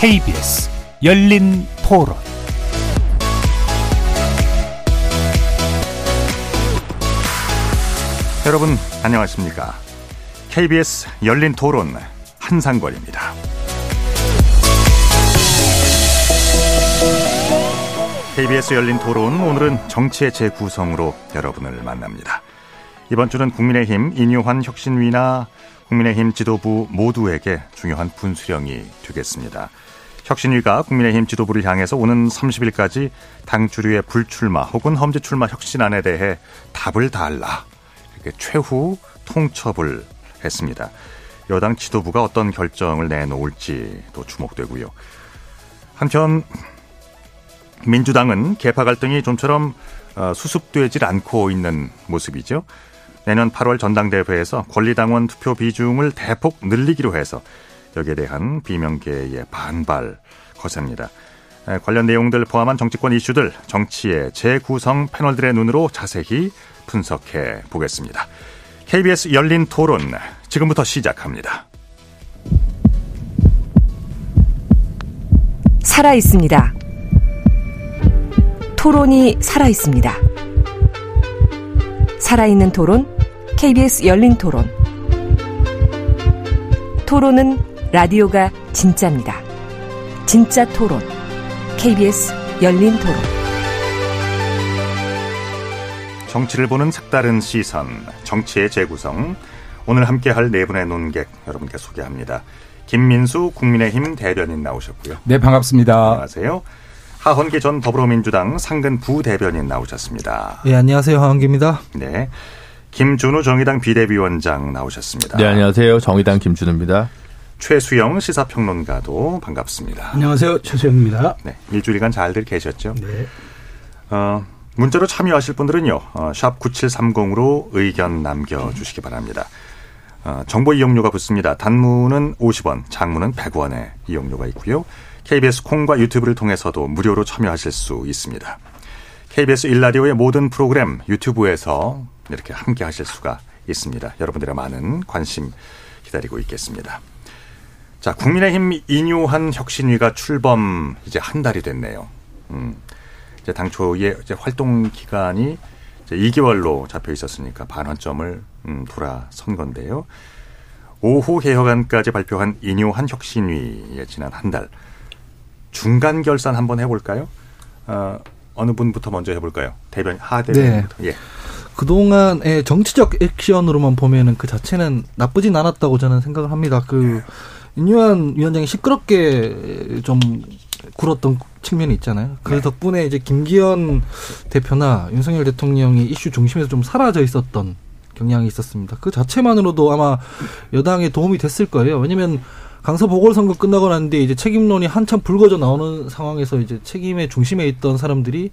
KBS 열린 토론 여러분 안녕하십니까? KBS 열린 토론 한상권입니다. KBS 열린 토론 오늘은 정치의 재구성으로 여러분을 만납니다. 이번 주는 국민의힘 인유환 혁신위나 국민의힘 지도부 모두에게 중요한 분수령이 되겠습니다. 혁신위가 국민의힘 지도부를 향해서 오는 30일까지 당 주류의 불출마 혹은 험지 출마 혁신안에 대해 답을 달라 이렇게 최후 통첩을 했습니다. 여당 지도부가 어떤 결정을 내놓을지도 주목되고요. 한편 민주당은 개파 갈등이 좀처럼 어, 수습되질 않고 있는 모습이죠. 내년 8월 전당대회에서 권리당원 투표 비중을 대폭 늘리기로 해서 여기에 대한 비명계의 반발 거셉니다. 관련 내용들 포함한 정치권 이슈들 정치의 재구성 패널들의 눈으로 자세히 분석해 보겠습니다. KBS 열린 토론 지금부터 시작합니다. 살아 있습니다. 토론이 살아 있습니다. 살아있는 토론, KBS 열린 토론. 토론은 라디오가 진짜입니다. 진짜 토론, KBS 열린 토론. 정치를 보는 색다른 시선, 정치의 재구성. 오늘 함께할 네 분의 논객 여러분께 소개합니다. 김민수 국민의힘 대변인 나오셨고요. 네, 반갑습니다. 안녕하세요. 하헌기 전 더불어민주당 상근 부대변인 나오셨습니다. 네, 안녕하세요. 하헌기입니다. 네. 김준우 정의당 비대위원장 나오셨습니다. 네, 안녕하세요. 정의당 김준우입니다. 최수영 시사평론가도 반갑습니다. 안녕하세요. 최수영입니다. 네. 일주일간 잘들 계셨죠? 네. 어, 문자로 참여하실 분들은요, 어, 샵 9730으로 의견 남겨주시기 바랍니다. 어, 정보 이용료가 붙습니다. 단문은 50원, 장문은 100원의 이용료가 있고요. KBS 콩과 유튜브를 통해서도 무료로 참여하실 수 있습니다. KBS 일라디오의 모든 프로그램 유튜브에서 이렇게 함께 하실 수가 있습니다. 여러분들의 많은 관심 기다리고 있겠습니다. 자, 국민의힘 인유한 혁신위가 출범 이제 한 달이 됐네요. 음, 이제 당초의 이제 활동 기간이 이제 2개월로 잡혀 있었으니까 반환점을 음, 돌아선 건데요. 오후 개혁안까지 발표한 인유한 혁신위에 지난 한 달. 중간 결산 한번 해볼까요? 어, 어느 분부터 먼저 해볼까요? 대변 하 대변부터. 네. 예. 그동안의 정치적 액션으로만 보면은 그 자체는 나쁘진 않았다고 저는 생각을 합니다. 그 인유한 위원장이 시끄럽게 좀 굴었던 측면이 있잖아요. 그 네. 덕분에 이제 김기현 대표나 윤석열 대통령이 이슈 중심에서 좀 사라져 있었던 경향이 있었습니다. 그 자체만으로도 아마 여당에 도움이 됐을 거예요. 왜냐면 강서 보궐선거 끝나고 났는데 이제 책임론이 한참 불거져 나오는 상황에서 이제 책임의 중심에 있던 사람들이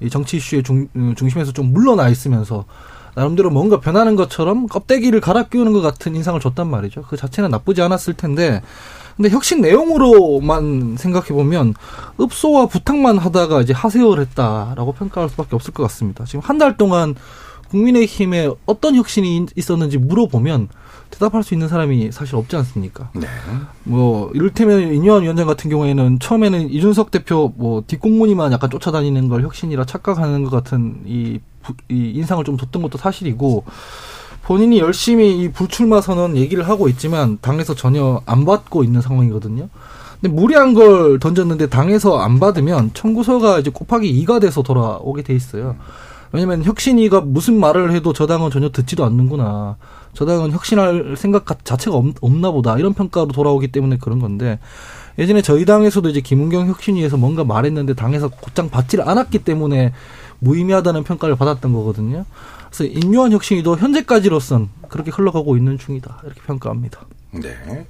이 정치 이슈의 중, 음, 중심에서 좀 물러나 있으면서 나름대로 뭔가 변하는 것처럼 껍데기를 갈아 끼우는 것 같은 인상을 줬단 말이죠. 그 자체는 나쁘지 않았을 텐데 근데 혁신 내용으로만 생각해 보면 읍소와 부탁만 하다가 이제 하세요를 했다라고 평가할 수밖에 없을 것 같습니다. 지금 한 달 동안 국민의힘에 어떤 혁신이 있었는지 물어보면 대답할 수 있는 사람이 사실 없지 않습니까? 네. 뭐 이를테면 인유한 위원장 같은 경우에는 처음에는 이준석 대표 뭐 뒷공무니만 약간 쫓아다니는 걸 혁신이라 착각하는 것 같은 이, 이 인상을 좀 줬던 것도 사실이고 본인이 열심히 이 불출마 선언 얘기를 하고 있지만 당에서 전혀 안 받고 있는 상황이거든요. 근데 무리한 걸 던졌는데 당에서 안 받으면 청구서가 이제 곱하기 2가 돼서 돌아오게 돼 있어요. 왜냐면 혁신이가 무슨 말을 해도 저당은 전혀 듣지도 않는구나. 저당은 혁신할 생각 자체가 없, 나 보다. 이런 평가로 돌아오기 때문에 그런 건데 예전에 저희 당에서도 이제 김은경 혁신위에서 뭔가 말했는데 당에서 곧장 받지를 않았기 때문에 무의미하다는 평가를 받았던 거거든요. 그래서 인류한 혁신위도 현재까지로선 그렇게 흘러가고 있는 중이다. 이렇게 평가합니다. 네.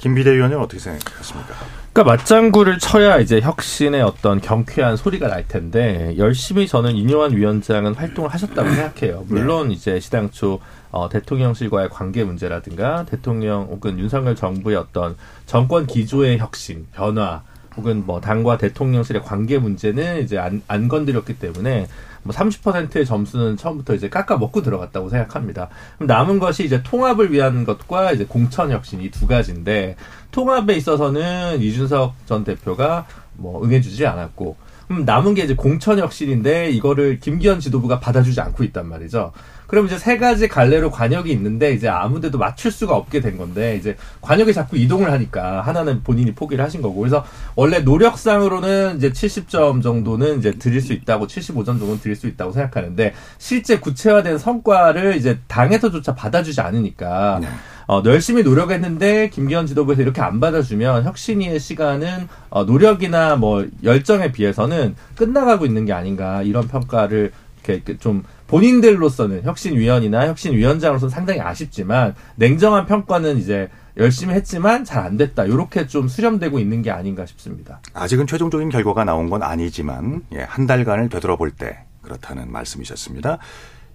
김 비대 위원은 어떻게 생각하십니까? 그러니까 맞장구를 쳐야 이제 혁신의 어떤 경쾌한 소리가 날 텐데 열심히 저는 인요한 위원장은 활동을 하셨다고 생각해요. 물론 네. 이제 시당초 어, 대통령실과의 관계 문제라든가 대통령 혹은 윤석열 정부의 어떤 정권 기조의 혁신, 변화 혹은 뭐 당과 대통령실의 관계 문제는 이제 안, 안 건드렸기 때문에 뭐 30%의 점수는 처음부터 이제 깎아 먹고 들어갔다고 생각합니다. 그럼 남은 것이 이제 통합을 위한 것과 이제 공천 혁신 이 두 가지인데 통합에 있어서는 이준석 전 대표가 뭐 응해주지 않았고 남은 게 이제 공천 혁신인데 이거를 김기현 지도부가 받아주지 않고 있단 말이죠. 그럼 이제 세 가지 갈래로 관역이 있는데 이제 아무데도 맞출 수가 없게 된 건데 이제 관역이 자꾸 이동을 하니까 하나는 본인이 포기를 하신 거고 그래서 원래 노력상으로는 이제 70점 정도는 이제 드릴 수 있다고 75점 정도는 드릴 수 있다고 생각하는데 실제 구체화된 성과를 이제 당에서조차 받아주지 않으니까 네. 어, 열심히 노력했는데 김기현 지도부에서 이렇게 안 받아주면 혁신위의 시간은 어, 노력이나 뭐 열정에 비해서는 끝나가고 있는 게 아닌가 이런 평가를 이렇게 좀 본인들로서는 혁신위원이나 혁신위원장으로서는 상당히 아쉽지만 냉정한 평가는 이제 열심히 했지만 잘 안 됐다. 이렇게 좀 수렴되고 있는 게 아닌가 싶습니다. 아직은 최종적인 결과가 나온 건 아니지만 예, 한 달간을 되돌아볼 때 그렇다는 말씀이셨습니다.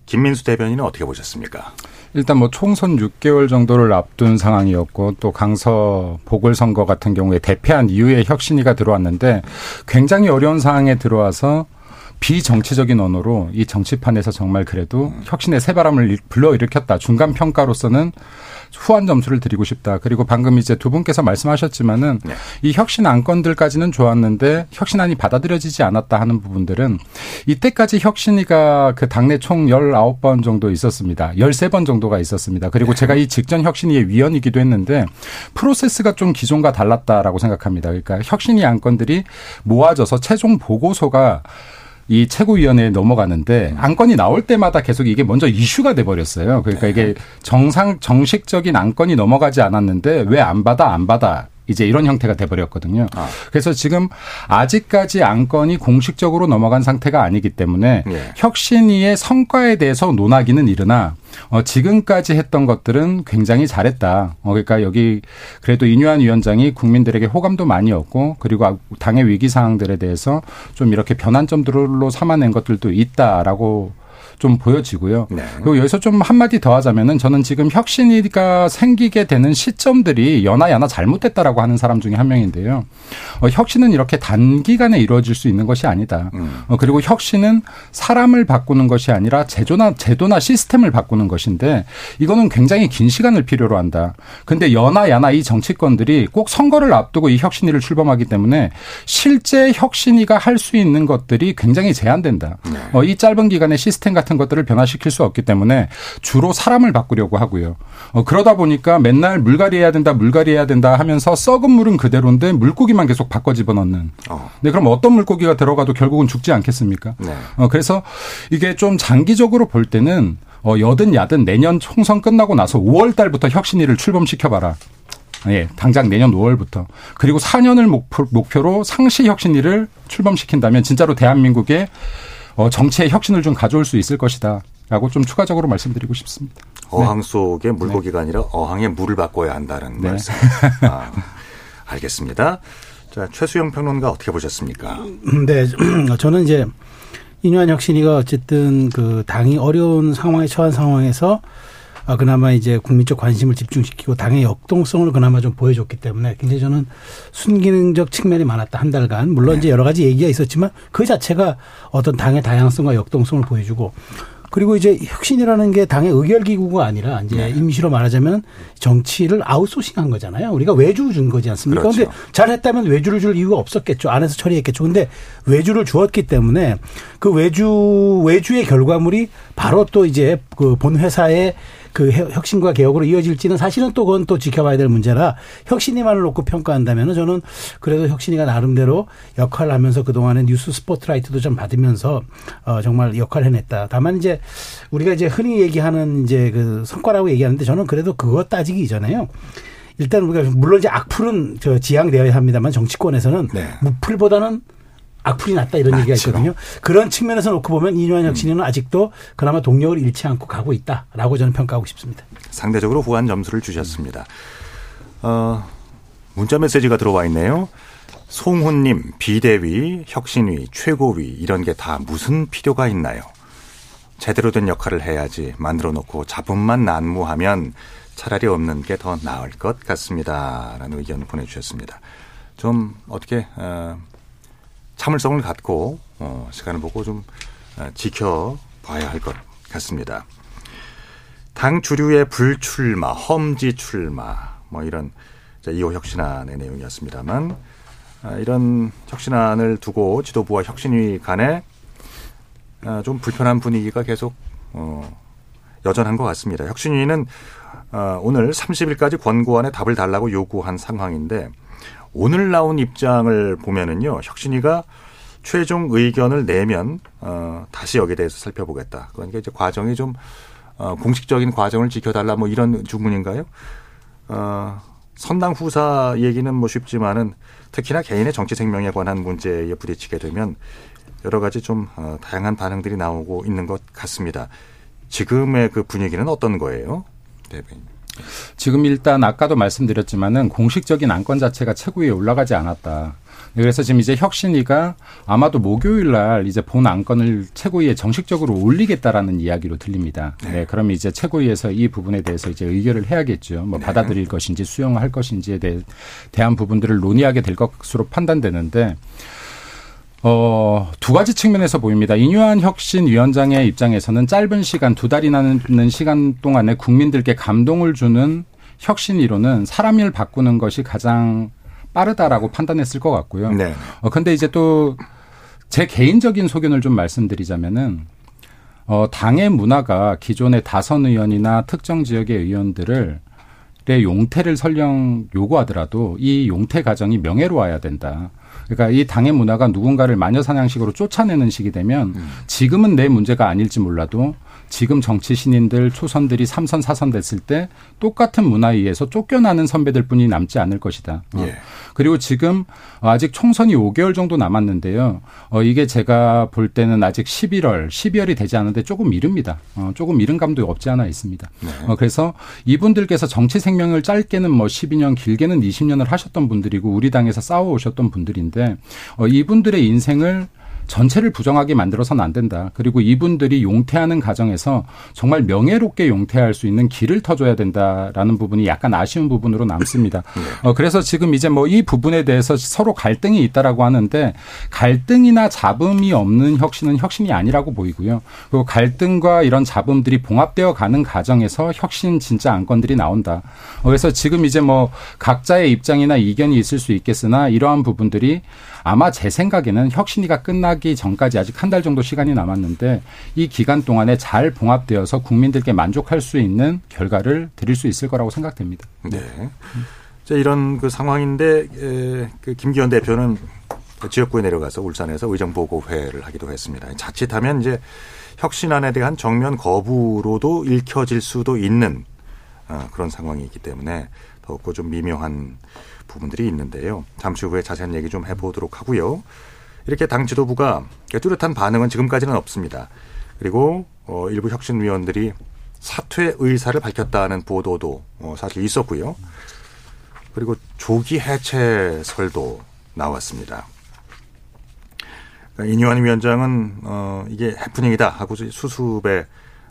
김민수 대변인은 어떻게 보셨습니까? 일단 뭐 총선 6개월 정도를 앞둔 상황이었고 또 강서 보궐선거 같은 경우에 대패한 이후에 혁신위가 들어왔는데 굉장히 어려운 상황에 들어와서 비정치적인 언어로 이 정치판에서 정말 그래도 혁신의 새바람을 불러일으켰다. 중간 평가로서는 후한 점수를 드리고 싶다. 그리고 방금 이제 두 분께서 말씀하셨지만은 네. 이 혁신 안건들까지는 좋았는데 혁신안이 받아들여지지 않았다 하는 부분들은 이때까지 혁신위가 그 당내 총 19번 정도 있었습니다. 13번 정도가 있었습니다. 그리고 제가 이 직전 혁신위의 위원이기도 했는데 프로세스가 좀 기존과 달랐다라고 생각합니다. 그러니까 혁신위 안건들이 모아져서 최종 보고서가 이 최고위원회에 넘어가는데 안건이 나올 때마다 계속 이게 먼저 이슈가 돼 버렸어요. 그러니까 이게 정상 정식적인 안건이 넘어가지 않았는데 왜 안 받아 안 받아 이제 이런 형태가 돼버렸거든요. 아. 그래서 지금 아직까지 안건이 공식적으로 넘어간 상태가 아니기 때문에 예. 혁신위의 성과에 대해서 논하기는 이르나 어, 지금까지 했던 것들은 굉장히 잘했다. 어, 그러니까 여기 그래도 인유한 위원장이 국민들에게 호감도 많이 얻고 그리고 당의 위기 상황들에 대해서 좀 이렇게 변환점들로 삼아낸 것들도 있다라고 좀 보여지고요. 네. 그리고 여기서 좀 한마디 더 하자면은 저는 지금 혁신위가 생기게 되는 시점들이 연하연하 잘못됐다라고 하는 사람 중에 한 명인데요. 어, 혁신은 이렇게 단기간에 이루어질 수 있는 것이 아니다. 음. 어, 그리고 혁신은 사람을 바꾸는 것이 아니라 제도나 제도나 시스템을 바꾸는 것인데 이거는 굉장히 긴 시간을 필요로 한다. 근데 연하야나 이 정치권들이 꼭 선거를 앞두고 이 혁신위를 출범하기 때문에 실제 혁신위가 할 수 있는 것들이 굉장히 제한된다. 네. 어, 이 짧은 기간에 시스템 같은 것들을 변화시킬 수 없기 때문에 주로 사람을 바꾸려고 하고요. 어, 그러다 보니까 맨날 물갈이 해야 된다, 물갈이 해야 된다 하면서 썩은 물은 그대로인데 물고기만 계속 바꿔 집어넣는. 어. 네, 그럼 어떤 물고기가 들어가도 결국은 죽지 않겠습니까? 네. 어, 그래서 이게 좀 장기적으로 볼 때는 어, 여든 야든 내년 총선 끝나고 나서 5월 달부터 혁신위를 출범시켜봐라. 예, 당장 내년 5월부터. 그리고 4년을 목표, 목표로 상시 혁신위를 출범시킨다면 진짜로 대한민국의 어, 정치의 혁신을 좀 가져올 수 있을 것이다. 라고 좀 추가적으로 말씀드리고 싶습니다. 어항 속에 물고기가 아니라 어항에 물을 바꿔야 한다는 네. 말씀. 아, 알겠습니다. 자, 최수영 평론가 어떻게 보셨습니까? 네, 저는 이제 인유한 혁신이가 어쨌든 그 당이 어려운 상황에 처한 상황에서 아, 그나마 이제 국민적 관심을 집중시키고 당의 역동성을 그나마 좀 보여줬기 때문에 굉장히 저는 순기능적 측면이 많았다 한 달간 물론 이제 여러 가지 얘기가 있었지만 그 자체가 어떤 당의 다양성과 역동성을 보여주고 그리고 이제 혁신이라는 게 당의 의결 기구가 아니라 이제 임시로 말하자면 정치를 아웃소싱한 거잖아요. 우리가 외주 준 거지 않습니까? 그렇죠. 그런데 잘했다면 외주를 줄 이유가 없었겠죠. 안에서 처리했겠죠. 근데 외주를 주었기 때문에 그 외주 외주의 결과물이 바로 또 이제 그 본 회사의 그 혁신과 개혁으로 이어질지는 사실은 또 그건 또 지켜봐야 될 문제라 혁신이만을 놓고 평가한다면 은 저는 그래도 혁신이가 나름대로 역할을 하면서 그동안에 뉴스 스포트라이트도 좀 받으면서 어 정말 역할을 해냈다. 다만 이제 우리가 이제 흔히 얘기하는 이제 그 성과라고 얘기하는데 저는 그래도 그거 따지기 이전에요. 일단 우리가 물론 이제 악플은 저 지양되어야 합니다만 정치권에서는 네. 무플보다는 악플이 낫다 이런 얘기가 맞죠. 있거든요. 그런 측면에서 놓고 보면 이뇨한 혁신위는 아직도 그나마 동력을 잃지 않고 가고 있다라고 저는 평가하고 싶습니다. 상대적으로 후한 점수를 주셨습니다. 어, 문자 메시지가 들어와 있네요. 송훈님, 비대위, 혁신위, 최고위 이런 게 다 무슨 필요가 있나요? 제대로 된 역할을 해야지 만들어 놓고 자본만 난무하면 차라리 없는 게 더 나을 것 같습니다. 라는 의견 보내주셨습니다. 좀 어떻게 어, 참을성을 갖고 어, 시간을 보고 좀 어, 지켜봐야 할 것 같습니다. 당 주류의 불출마, 험지 출마, 뭐 이런 2호 혁신안의 내용이었습니다만 아, 이런 혁신안을 두고 지도부와 혁신위 간에 아, 좀 불편한 분위기가 계속 어, 여전한 것 같습니다. 혁신위는 어, 오늘 30일까지 권고안에 답을 달라고 요구한 상황인데 오늘 나온 입장을 보면은요 혁신위가 최종 의견을 내면 어, 다시 여기에 대해서 살펴보겠다. 그러니까 이제 과정이 좀 어, 공식적인 과정을 지켜달라 뭐 이런 주문인가요? 어, 선당 후사 얘기는 뭐 쉽지만은 특히나 개인의 정치 생명에 관한 문제에 부딪히게 되면 여러 가지 좀 어, 다양한 반응들이 나오고 있는 것 같습니다. 지금의 그 분위기는 어떤 거예요, 대변인? 지금 일단 아까도 말씀드렸지만은 공식적인 안건 자체가 최고위에 올라가지 않았다. 그래서 지금 이제 혁신위가 아마도 목요일 날 이제 본 안건을 최고위에 정식적으로 올리겠다라는 이야기로 들립니다. 네. 네 그럼 이제 최고위에서 이 부분에 대해서 이제 의결을 해야겠죠. 뭐 네. 받아들일 것인지 수용할 것인지에 대해 대한 부분들을 논의하게 될 것으로 판단되는데 어, 두 가지 측면에서 보입니다. 이뉴한 혁신 위원장의 입장에서는 짧은 시간, 두 달이나는 시간 동안에 국민들께 감동을 주는 혁신이로는 사람을 바꾸는 것이 가장 빠르다라고 판단했을 것 같고요. 네. 어, 근데 이제 또 제 개인적인 소견을 좀 말씀드리자면은 어, 당의 문화가 기존의 다선 의원이나 특정 지역의 의원들을 의 용태를 설령 요구하더라도 이 용태 과정이 명예로워야 된다. 그러니까 이 당의 문화가 누군가를 마녀 사냥식으로 쫓아내는 식이 되면 음. 지금은 내 문제가 아닐지 몰라도 지금 정치 신인들 초선들이 삼선 사선 됐을 때 똑같은 문화에 의해서 쫓겨나는 선배들 뿐이 남지 않을 것이다. 어. 예. 그리고 지금 아직 총선이 5개월 정도 남았는데요. 어, 이게 제가 볼 때는 아직 11월, 12월이 되지 않은데 조금 이릅니다. 어, 조금 이른 감도 없지 않아 있습니다. 네. 어, 그래서 이분들께서 정치 생명을 짧게는 뭐 12년, 길게는 20년을 하셨던 분들이고 우리 당에서 싸워오셨던 분들인데 어, 이분들의 인생을 전체를 부정하게 만들어서는 안 된다. 그리고 이분들이 용퇴하는 과정에서 정말 명예롭게 용퇴할 수 있는 길을 터줘야 된다라는 부분이 약간 아쉬운 부분으로 남습니다. 네. 어, 그래서 지금 이제 뭐 이 부분에 대해서 서로 갈등이 있다라고 하는데 갈등이나 잡음이 없는 혁신은 혁신이 아니라고 보이고요. 그리고 갈등과 이런 잡음들이 봉합되어 가는 과정에서 혁신 진짜 안건들이 나온다. 어, 그래서 지금 이제 뭐 각자의 입장이나 이견이 있을 수 있겠으나 이러한 부분들이 아마 제 생각에는 혁신위가 끝나기 전까지 아직 한 달 정도 시간이 남았는데 이 기간 동안에 잘 봉합되어서 국민들께 만족할 수 있는 결과를 드릴 수 있을 거라고 생각됩니다. 네. 자, 이런 그 상황인데 에, 그 김기현 대표는 지역구에 내려가서 울산에서 의정보고회를 하기도 했습니다. 자칫하면 이제 혁신안에 대한 정면 거부로도 읽혀질 수도 있는 어, 그런 상황이기 때문에 더욱더 좀 미묘한 부분들이 있는데요. 잠시 후에 자세한 얘기 좀 해보도록 하고요. 이렇게 당 지도부가 뚜렷한 반응은 지금까지는 없습니다. 그리고 어, 일부 혁신위원들이 사퇴 의사를 밝혔다는 보도도 어, 사실 있었고요. 그리고 조기 해체설도 나왔습니다. 그러니까 이뉴한 위원장은 어, 이게 해프닝이다 하고 수습에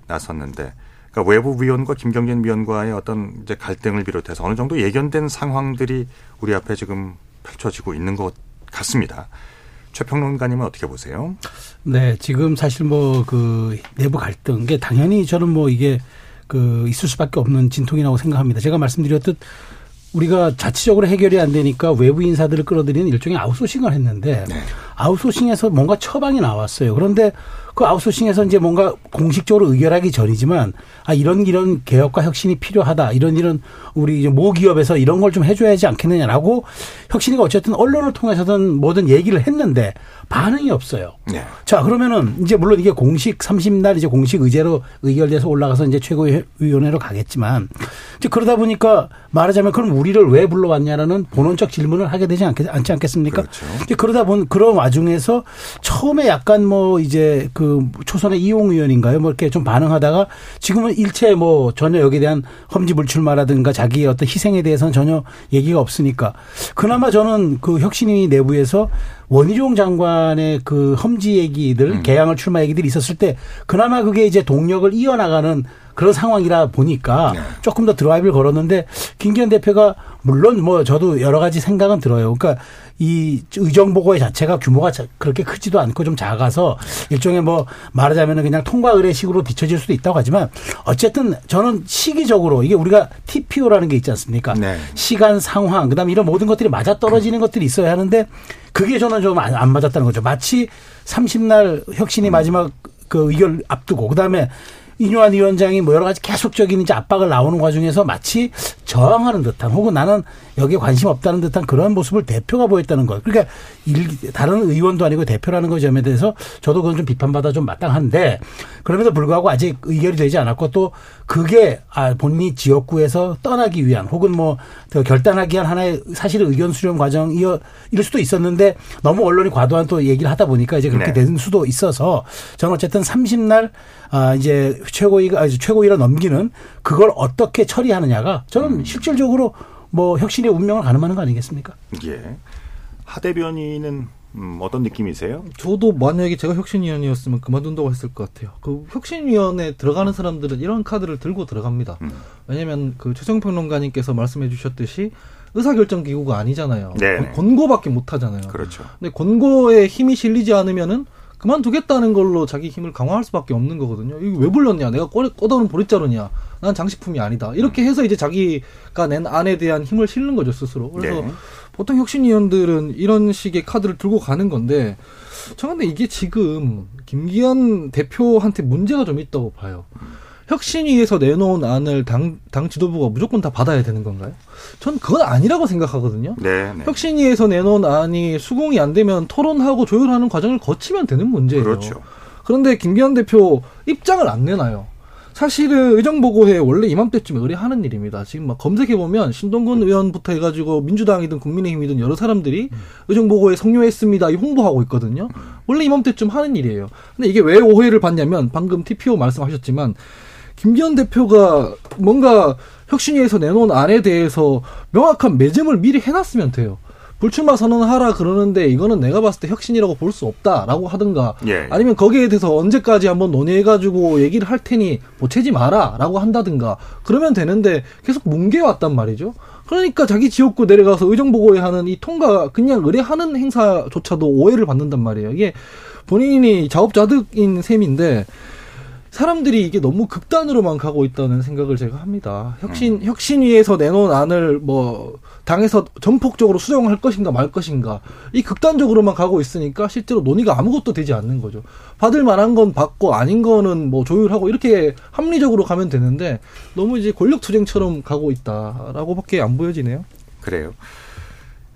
나섰는데 그러니까 외부 위원과 김경진 위원과의 어떤 이제 갈등을 비롯해서 어느 정도 예견된 상황들이 우리 앞에 지금 펼쳐지고 있는 것 같습니다. 최평론가님은 어떻게 보세요? 네, 지금 사실 뭐 그 내부 갈등, 게 당연히 저는 뭐 이게 그 있을 수밖에 없는 진통이라고 생각합니다. 제가 말씀드렸듯 우리가 자치적으로 해결이 안 되니까 외부 인사들을 끌어들이는 일종의 아웃소싱을 했는데 네. 아웃소싱에서 뭔가 처방이 나왔어요. 그런데 그 아웃소싱에서 이제 뭔가 공식적으로 의결하기 전이지만 아 이런 이런 개혁과 혁신이 필요하다 이런 이런 우리 모 기업에서 이런 걸 좀 해줘야 하지 않겠느냐라고 혁신이가 어쨌든 언론을 통해서든 뭐든 얘기를 했는데 반응이 없어요. 네. 자 그러면은 이제 물론 이게 공식 30날 이제 공식 의제로 의결돼서 올라가서 이제 최고위원회로 가겠지만 이제 그러다 보니까 말하자면 그럼 우리를 왜 불러왔냐라는 본원적 질문을 하게 되지 않겠, 않지 않겠습니까? 그렇죠. 이제 그러다 본 그런 와중에서 처음에 약간 뭐 이제 그그 초선의 이용 의원인가요? 뭐 이렇게 좀 반응하다가 지금은 일체 뭐 전혀 여기에 대한 험지 불출마라든가 자기의 어떤 희생에 대해서는 전혀 얘기가 없으니까 그나마 저는 그 혁신위 내부에서 원희룡 장관의 그 험지 얘기들 음. 개항을 출마 얘기들이 있었을 때 그나마 그게 이제 동력을 이어나가는 그런 상황이라 보니까 조금 더 드라이브를 걸었는데 김기현 대표가 물론 뭐 저도 여러 가지 생각은 들어요. 그러니까 이 의정보고회 자체가 규모가 자- 그렇게 크지도 않고 좀 작아서 일종의 뭐 말하자면 그냥 통과 의례식으로 비춰질 수도 있다고 하지만 어쨌든 저는 시기적으로 이게 우리가 TPO라는 게 있지 않습니까? 네. 시간 상황 그다음에 이런 모든 것들이 맞아 떨어지는 것들이 있어야 하는데 그게 저는 좀 안 맞았다는 거죠. 마치 30날 혁신이 마지막 그 의결 앞두고 그다음에 이뇨한 위원장이 뭐 여러 가지 계속적인 이제 압박을 나오는 과정에서 마치 저항하는 듯한 혹은 나는 여기에 관심 없다는 듯한 그런 모습을 대표가 보였다는 것. 그러니까 일, 다른 의원도 아니고 대표라는 그 점에 대해서 저도 그건 좀 비판받아 좀 마땅한데 그럼에도 불구하고 아직 의결이 되지 않았고 또 그게 아 본인이 지역구에서 떠나기 위한 혹은 뭐그 결단하기 위한 하나의 사실은 의견 수렴 과정이어 이럴 수도 있었는데 너무 언론이 과도한 또 얘기를 하다 보니까 이제 그렇게 네. 된 수도 있어서 저는 어쨌든 30날 아 이제 최고위가 아, 최고위로 넘기는 그걸 어떻게 처리하느냐가 저는 실질적으로 뭐 혁신의 운명을 가늠하는 거 아니겠습니까? 예. 하 대변인은 음, 어떤 느낌이세요? 저도 만약에 제가 혁신위원이었으면 그만둔다고 했을 것 같아요. 그 혁신위원회 들어가는 사람들은 이런 카드를 들고 들어갑니다. 음. 왜냐하면 그 최정평론가님께서 말씀해주셨듯이 의사결정 기구가 아니잖아요. 네네. 권고밖에 못 하잖아요. 그렇죠. 근데 권고에 힘이 실리지 않으면은 그만두겠다는 걸로 자기 힘을 강화할 수밖에 없는 거거든요. 이거 왜 불렀냐? 내가 꺼, 꺼다놓은 보릿자루냐? 난 장식품이 아니다. 이렇게 해서 이제 자기가 낸 안에 대한 힘을 실는 거죠 스스로. 그래서 네. 보통 혁신위원들은 이런 식의 카드를 들고 가는 건데 저 근데 이게 지금 김기현 대표한테 문제가 좀 있다고 봐요. 혁신위에서 내놓은 안을 당, 당 지도부가 무조건 다 받아야 되는 건가요? 전 그건 아니라고 생각하거든요. 네, 네. 혁신위에서 내놓은 안이 수긍이 안 되면 토론하고 조율하는 과정을 거치면 되는 문제예요. 그렇죠. 그런데 김기현 대표 입장을 안 내놔요. 사실은 의정보고회 원래 이맘때쯤에 의뢰하는 일입니다. 지금 막 검색해 보면 신동근 의원부터 해가지고 민주당이든 국민의힘이든 여러 사람들이 의정보고회 성료했습니다. 이 홍보하고 있거든요. 원래 이맘때쯤 하는 일이에요. 근데 이게 왜 오해를 받냐면 방금 TPO 말씀하셨지만 김기현 대표가 뭔가 혁신위에서 내놓은 안에 대해서 명확한 매점을 미리 해놨으면 돼요. 불출마 선언하라 그러는데 이거는 내가 봤을 때 혁신이라고 볼 수 없다라고 하든가 예. 아니면 거기에 대해서 언제까지 한번 논의해가지고 얘기를 할 테니 보채지 마라라고 한다든가 그러면 되는데 계속 뭉개왔단 말이죠. 그러니까 자기 지역구 내려가서 의정보고회 하는 이 통과 그냥 의뢰하는 행사조차도 오해를 받는단 말이에요. 이게 본인이 자업자득인 셈인데 사람들이 이게 너무 극단으로만 가고 있다는 생각을 제가 합니다. 혁신 혁신위에서 내놓은 안을 뭐 당에서 전폭적으로 수정할 것인가 말 것인가 이 극단적으로만 가고 있으니까 실제로 논의가 아무것도 되지 않는 거죠. 받을 만한 건 받고 아닌 거는 뭐 조율하고 이렇게 합리적으로 가면 되는데 너무 이제 권력 투쟁처럼 가고 있다라고밖에 안 보여지네요. 그래요.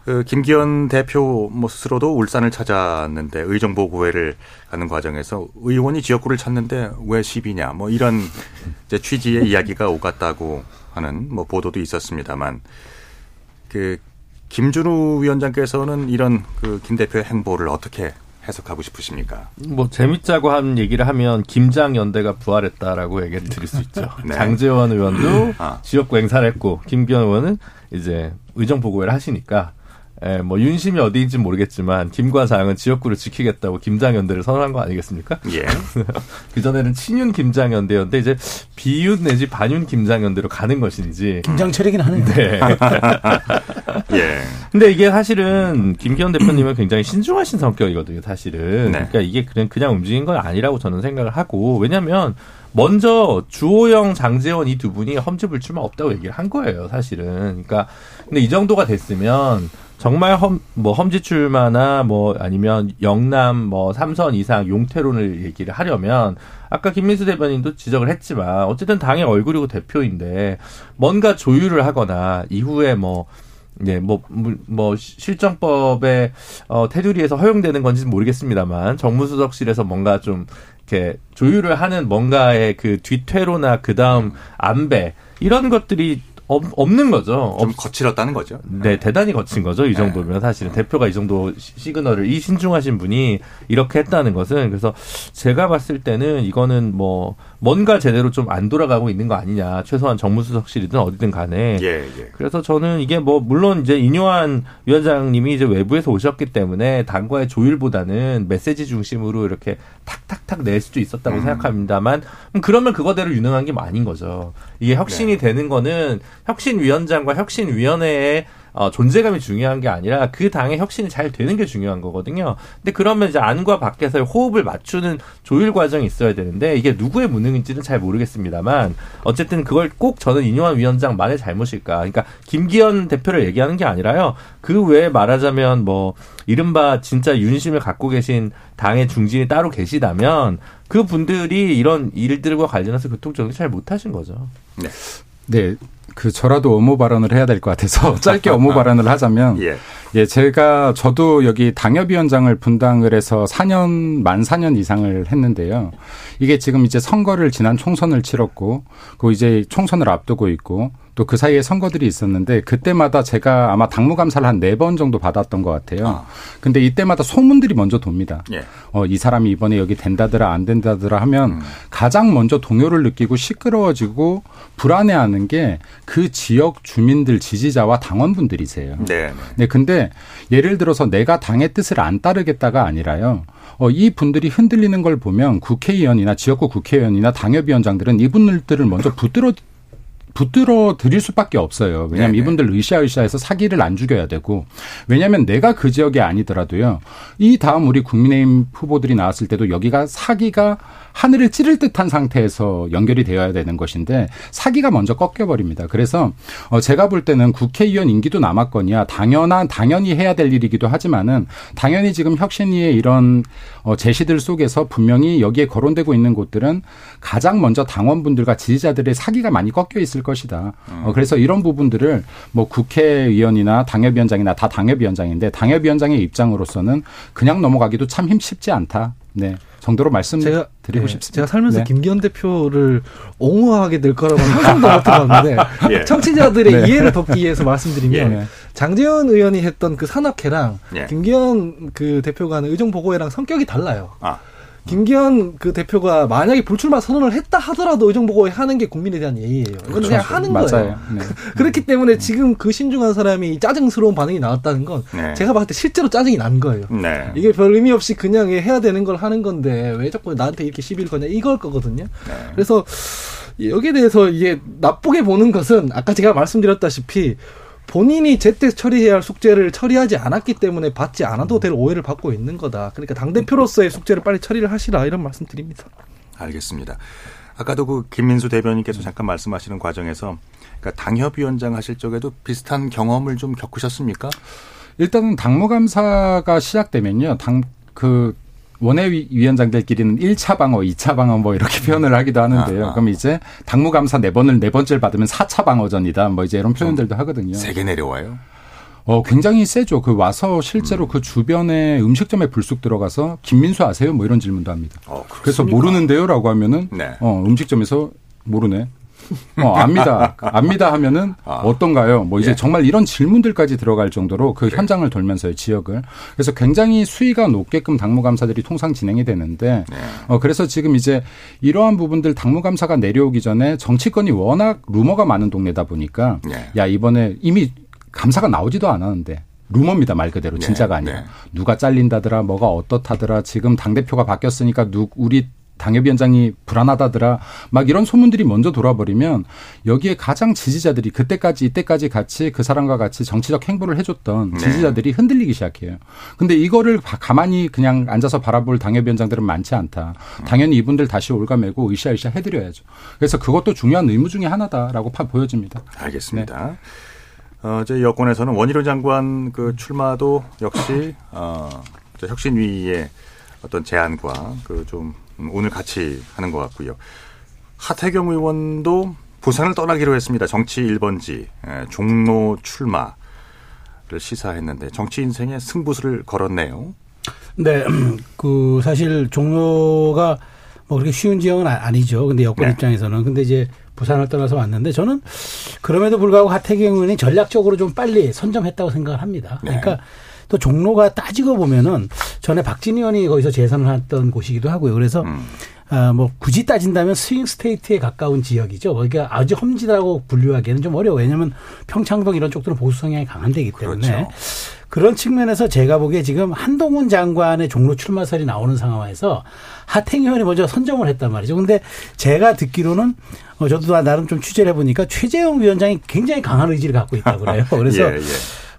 그 김기현 대표 뭐 스스로도 울산을 찾았는데 의정보고회를 가는 과정에서 의원이 지역구를 찾는데 왜 시비냐 뭐 이런 이제 취지의 이야기가 오갔다고 하는 뭐 보도도 있었습니다만 그 김준우 위원장께서는 이런 그 김 대표의 행보를 어떻게 해석하고 싶으십니까? 뭐 재밌자고 한 얘기를 하면 김장 연대가 부활했다라고 얘기를 드릴 수 있죠. 네. 장재원 의원도 아. 지역구 행사를 했고 김기현 의원은 이제 의정 보고회를 하시니까 에, 뭐 윤심이 어디인지 모르겠지만 김관 사장은 지역구를 지키겠다고 김장 연대를 선언한 거 아니겠습니까? 예. 그 전에는 친윤 김장 연대였는데 이제 비윤 내지 반윤 김장 연대로 가는 것인지. 김장철이긴 하네요. 네. 예. 근데 이게 사실은 김기현 대표님은 굉장히 신중하신 성격이거든요, 사실은. 네. 그러니까 이게 그냥 그냥 움직인 건 아니라고 저는 생각을 하고 왜냐하면 먼저 주호영, 장재원 이 두 분이 험지불출마 없다고 얘기를 한 거예요, 사실은. 그러니까 근데 이 정도가 됐으면 정말 험, 뭐 험지 출마나 뭐 아니면 영남 뭐 삼선 이상 용태론을 얘기를 하려면 아까 김민수 대변인도 지적을 했지만 어쨌든 당의 얼굴이고 대표인데 뭔가 조율을 하거나 이후에 뭐 네, 뭐, 물- 뭐, 시- 실정법의, 어, 테두리에서 허용되는 건지는 모르겠습니다만, 정무수석실에서 뭔가 좀, 이렇게, 조율을 하는 뭔가의 그 뒤퇴로나 그 다음 안배, 이런 것들이 없, 없는 거죠. 좀 거칠었다는 거죠. 네, 대단히 거친 거죠. 이 정도면 사실은 대표가 이 정도 시- 시그널을 이 신중하신 분이 이렇게 했다는 것은 그래서 제가 봤을 때는 이거는 뭐 뭔가 제대로 좀 안 돌아가고 있는 거 아니냐. 최소한 정무수석실이든 어디든 간에 예, 예. 그래서 저는 이게 뭐 물론 이제 인요한 위원장님이 이제 외부에서 오셨기 때문에 당과의 조율보다는 메시지 중심으로 이렇게 탁탁탁 낼 수도 있었다고 음. 생각합니다만 음, 그러면 그거대로 유능한 게 아닌 거죠. 이게 혁신이 네. 되는 거는 혁신위원장과 혁신위원회의 어, 존재감이 중요한 게 아니라 그 당의 혁신이 잘 되는 게 중요한 거거든요. 근데 그러면 이제 안과 밖에서의 호흡을 맞추는 조율 과정이 있어야 되는데 이게 누구의 무능인지는 잘 모르겠습니다만 어쨌든 그걸 꼭 저는 인요한 위원장만의 잘못일까. 그러니까 김기현 대표를 얘기하는 게 아니라요. 그 외에 말하자면 뭐 이른바 진짜 윤심을 갖고 계신 당의 중진이 따로 계시다면 그 분들이 이런 일들과 관련해서 교통정리 잘 못하신 거죠. 네. 그 저라도 업무 발언을 해야 될 것 같아서 짧게 업무 발언을 하자면 예. 예, 제가 저도 여기 당협위원장을 분당을 해서 4년 만 4년 이상을 했는데요. 이게 지금 이제 선거를 지난 총선을 치렀고, 그 이제 총선을 앞두고 있고, 또 그 사이에 선거들이 있었는데 그때마다 제가 아마 당무 감사를 한 네 번 정도 받았던 것 같아요. 아. 근데 이때마다 소문들이 먼저 돕니다. 예. 어, 이 사람이 이번에 여기 된다더라 안 된다더라 하면 음. 가장 먼저 동요를 느끼고 시끄러워지고 불안해하는 게 그 지역 주민들 지지자와 당원분들이세요. 네. 네. 네, 근데 예를 들어서 내가 당의 뜻을 안 따르겠다가 아니라요. 어, 이 분들이 흔들리는 걸 보면 국회의원이나 지역구 국회의원이나 당협위원장들은 이분들을 먼저 붙들어 붙들어 드릴 수밖에 없어요. 왜냐하면 네네. 이분들 으쌰으쌰해서 사기를 안 죽여야 되고 왜냐하면 내가 그 지역이 아니더라도요. 이 다음 우리 국민의힘 후보들이 나왔을 때도 여기가 사기가 하늘을 찌를 듯한 상태에서 연결이 되어야 되는 것인데 사기가 먼저 꺾여버립니다. 그래서 어, 제가 볼 때는 국회의원 임기도 남았거니와 당연한 당연히 해야 될 일이기도 하지만은 당연히 지금 혁신위의 이런 어, 제시들 속에서 분명히 여기에 거론되고 있는 곳들은 가장 먼저 당원분들과 지지자들의 사기가 많이 꺾여 있을 것이다. 어, 그래서 이런 부분들을 뭐 국회의원이나 당협위원장이나 다 당협위원장인데 당협위원장의 입장으로서는 그냥 넘어가기도 참 힘 쉽지 않다. 네. 정도로 말씀드리고 제가 예, 싶습니다. 제가 살면서 네. 김기현 대표를 옹호하게 될 거라고 는 상상도 못 해봤는데 예. 청취자들의 네. 이해를 돕기 위해서 말씀드리면 네. 장재현 의원이 했던 그 산악회랑 예. 김기현 그 대표가 하는 의정보고회랑 성격이 달라요. 아. 김기현 그 대표가 만약에 불출마 선언을 했다 하더라도 의정보고회 하는 게 국민에 대한 예의예요. 이건 그냥 하는 맞아요. 거예요. 네. 그렇기 때문에 지금 그 신중한 사람이 짜증스러운 반응이 나왔다는 건 네. 제가 봤을 때 실제로 짜증이 난 거예요. 네. 이게 별 의미 없이 그냥 해야 되는 걸 하는 건데 왜 자꾸 나한테 이렇게 시비를 거냐 이걸 거거든요. 네. 그래서 여기에 대해서 이게 나쁘게 보는 것은 아까 제가 말씀드렸다시피 본인이 제때 처리해야 할 숙제를 처리하지 않았기 때문에 받지 않아도 될 오해를 받고 있는 거다. 그러니까 당 대표로서의 숙제를 빨리 처리를 하시라 이런 말씀 드립니다. 알겠습니다. 아까도 그 김민수 대변인께서 잠깐 말씀하시는 과정에서 그러니까 당협위원장 하실 적에도 비슷한 경험을 좀 겪으셨습니까? 일단은 당무감사가 시작되면요. 당 그 원외위원장들끼리는 1차 방어, 2차 방어 뭐 이렇게 표현을 하기도 하는데요. 아, 아. 그럼 이제 당무감사 네 번을 네 번째를 받으면 4차 방어전이다. 뭐 이제 이런 표현들도 하거든요. 세게 내려와요. 어, 굉장히 세죠. 그 와서 실제로 그 주변에 음식점에 불쑥 들어가서 김민수 아세요? 뭐 이런 질문도 합니다. 어, 그래서? 모르는데요라고 하면은 네. 어, 음식점에서 모르네. 어, 압니다. 압니다 하면은 아. 어떤가요? 뭐 이제 예. 정말 이런 질문들까지 들어갈 정도로 그 현장을 돌면서의 지역을. 그래서 굉장히 수위가 높게끔 당무감사들이 통상 진행이 되는데 네. 어, 그래서 지금 이제 이러한 부분들 당무감사가 내려오기 전에 정치권이 워낙 루머가 많은 동네다 보니까 네. 야, 이번에 이미 감사가 나오지도 않았는데 루머입니다 말 그대로 네, 진짜가 아니라 네. 누가 잘린다더라 뭐가 어떻다더라 지금 당 대표가 바뀌었으니까 누 우리 당협위원장이 불안하다더라 막 이런 소문들이 먼저 돌아버리면 여기에 가장 지지자들이 그때까지 이때까지 같이 그 사람과 같이 정치적 행보를 해줬던 네. 지지자들이 흔들리기 시작해요. 근데 이거를 가- 가만히 그냥 앉아서 바라볼 당협위원장들은 많지 않다. 당연히 이분들 다시 올가매고 으쌰으쌰 해드려야죠. 그래서 그것도 중요한 의무 중에 하나다라고 파 보여집니다. 알겠습니다. 어, 제 여권에서는 원희룡 장관 그 출마도 역시 어, 저 혁신위의 어떤 제안과 그좀 오늘 같이 하는 것 같고요. 하태경 의원도 부산을 떠나기로 했습니다. 정치 1번지 에, 종로 출마를 시사했는데 정치 인생에 승부수를 걸었네요. 네, 그 사실 종로가 뭐 그렇게 쉬운 지역은 아- 아니죠. 근데 여권 네. 입장에서는 근데 이제 부산을 떠나서 왔는데 저는 그럼에도 불구하고 하태경 의원이 전략적으로 좀 빨리 선점했다고 생각을 합니다. 네. 그러니까 또 종로가 따지고 보면은 전에 박진 의원이 거기서 재선을 했던 곳이기도 하고요. 그래서 음. 아, 뭐 굳이 따진다면 스윙 스테이트에 가까운 지역이죠. 그러니까 아주 험지라고 분류하기에는 좀 어려워. 왜냐하면 평창동 이런 쪽들은 보수 성향이 강한 데이기 때문에 그렇죠. 그런 측면에서 제가 보기에 지금 한동훈 장관의 종로 출마설이 나오는 상황에서 하태경 의원이 먼저 선점을 했단 말이죠. 근데 제가 듣기로는 어, 저도 나름 좀 취재를 해보니까 최재형 위원장이 굉장히 강한 의지를 갖고 있다고 그래요. 그래서 예, 예.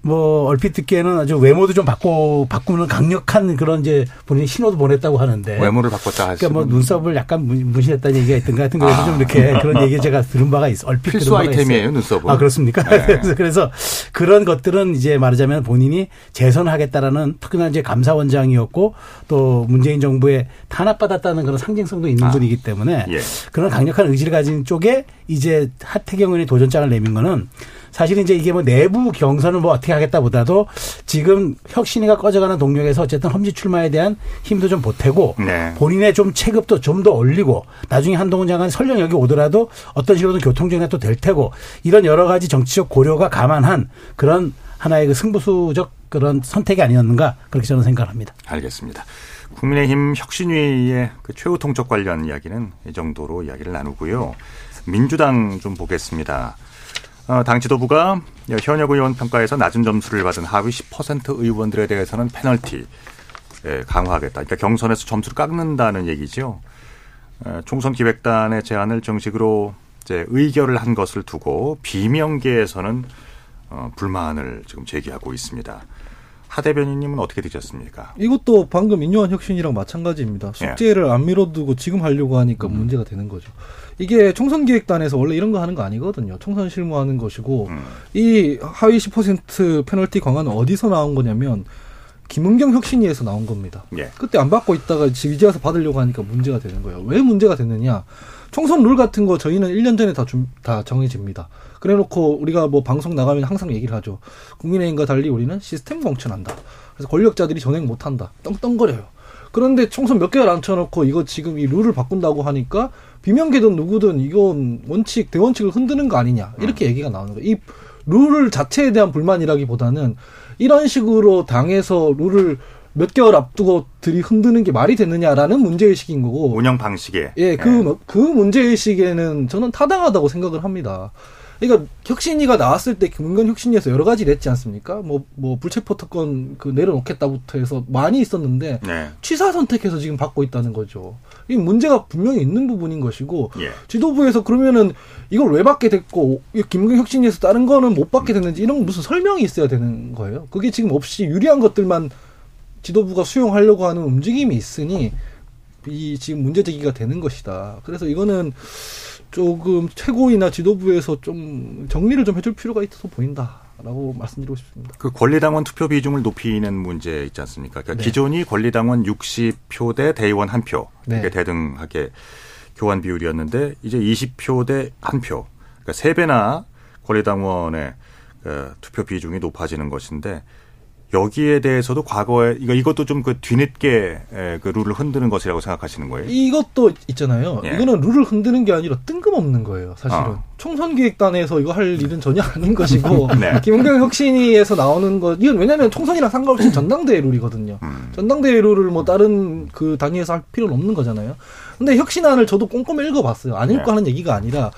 뭐 얼핏 듣기에는 아주 외모도 좀 바꿔 바꾸는 강력한 그런 이제 본인이 신호도 보냈다고 하는데 외모를 바꿨다 그러니까 뭐 눈썹을 약간 문- 문신했다는 얘기가 있던가 하여튼 그래서 아. 좀 이렇게 그런 얘기 제가 들은 바가 있어. 얼핏 필수 들은 바가 아이템이에요. 눈썹은. 아 그렇습니까? 네. 그래서, 그래서 그런 것들은 이제 말하자면 본인이 재선하겠다라는 특히나 이제 감사원장이었고 또 문재인 정부에 탄압받았다는 그런 상징성도 있는 아. 분이기 때문에 예. 그런 강력한 의지를 가진 쪽에 이제 하태경 의원이 도전장을 내민 거는 사실 이제 이게 뭐 내부 경선을 뭐 어떻게 하겠다보다도 지금 혁신이가 꺼져가는 동력에서 어쨌든 험지 출마에 대한 힘도 좀 보태고 네. 본인의 좀 체급도 좀 더 올리고 나중에 한동훈 장관 설령 여기 오더라도 어떤 식으로든 교통정리가 또 될 테고 이런 여러 가지 정치적 고려가 감안한 그런 하나의 그 승부수적 그런 선택이 아니었는가 그렇게 저는 생각합니다. 알겠습니다. 국민의힘 혁신위의 그 최후 통첩 관련 이야기는 이 정도로 이야기를 나누고요. 민주당 좀 보겠습니다. 어, 당 지도부가 현역 의원 평가에서 낮은 점수를 받은 하위 10% 의원들에 대해서는 페널티 예, 강화하겠다. 그러니까 경선에서 점수를 깎는다는 얘기죠. 어, 총선 기획단의 제안을 정식으로 이제 의결을 한 것을 두고 비명계에서는 어, 불만을 지금 제기하고 있습니다. 하 대변인님은 어떻게 드셨습니까? 이것도 방금 인요한 혁신이랑 마찬가지입니다. 예. 숙제를 안 미뤄두고 지금 하려고 하니까 음. 문제가 되는 거죠. 이게 총선 기획단에서 원래 이런 거 하는 거 아니거든요. 총선 실무하는 것이고 음. 이 하위 10% 페널티 강화는 어디서 나온 거냐면 김은경 혁신위에서 나온 겁니다. 예. 그때 안 받고 있다가 와서 받으려고 하니까 문제가 되는 거예요. 왜 문제가 됐느냐? 총선 룰 같은 거 저희는 1년 전에 다, 좀, 다 정해집니다. 그래 놓고 우리가 뭐 방송 나가면 항상 얘기를 하죠. 국민의힘과 달리 우리는 시스템 공천한다. 그래서 권력자들이 전행 못 한다. 떵떵거려요. 그런데 총선 몇 개월 앉혀놓고 이거 지금 이 룰을 바꾼다고 하니까 비명계든 누구든 이건 원칙, 대원칙을 흔드는 거 아니냐. 이렇게 얘기가 나오는 거예요. 이룰 자체에 대한 불만이라기보다는 이런 식으로 당에서 룰을 몇 개월 앞두고 들이 흔드는 게 말이 되느냐라는 문제의식인 거고. 운영 방식에 예, 그, 그 문제의식에는 저는 타당하다고 생각을 합니다. 그러니까 혁신이가 나왔을 때 김은건 혁신위에서 여러 가지 냈지 않습니까? 뭐, 뭐, 불체포 특권 그 내려놓겠다부터 해서 많이 있었는데 네. 취사 선택해서 지금 받고 있다는 거죠. 이 문제가 분명히 있는 부분인 것이고 예. 지도부에서 그러면은 이걸 왜 받게 됐고 이 김은경 혁신위에서 다른 거는 못 받게 됐는지 이런 무슨 설명이 있어야 되는 거예요. 그게 지금 없이 유리한 것들만 지도부가 수용하려고 하는 움직임이 있으니 이 지금 문제 제기가 되는 것이다. 그래서 이거는 조금 최고위나 지도부에서 좀 정리를 좀 해줄 필요가 있어 보인다 라고 말씀드리고 싶습니다. 그 권리당원 투표 비중을 높이는 문제 있지 않습니까? 그러니까 네. 기존이 권리당원 60표 대 대의원 1표 네. 이게 대등하게 교환 비율이었는데 이제 20표 대 1표 그러니까 3배나 권리당원의 그 투표 비중이 높아지는 것인데 여기에 대해서도 과거에 이거 이것도 좀 그 뒤늦게 에, 그 룰을 흔드는 것이라고 생각하시는 거예요? 이것도 있잖아요. 예. 이거는 룰을 흔드는 게 아니라 뜬금없는 거예요. 사실은 어. 총선 기획단에서 이거 할 일은 전혀 아닌 것이고 네. 김은경 혁신위에서 나오는 것 이건 왜냐하면 총선이랑 상관없이 전당대회 룰이거든요. 음. 전당대회 룰을 뭐 다른 그 단위에서 할 필요는 없는 거잖아요. 근데 혁신안을 저도 꼼꼼히 읽어봤어요. 안 읽고 네. 하는 얘기가 아니라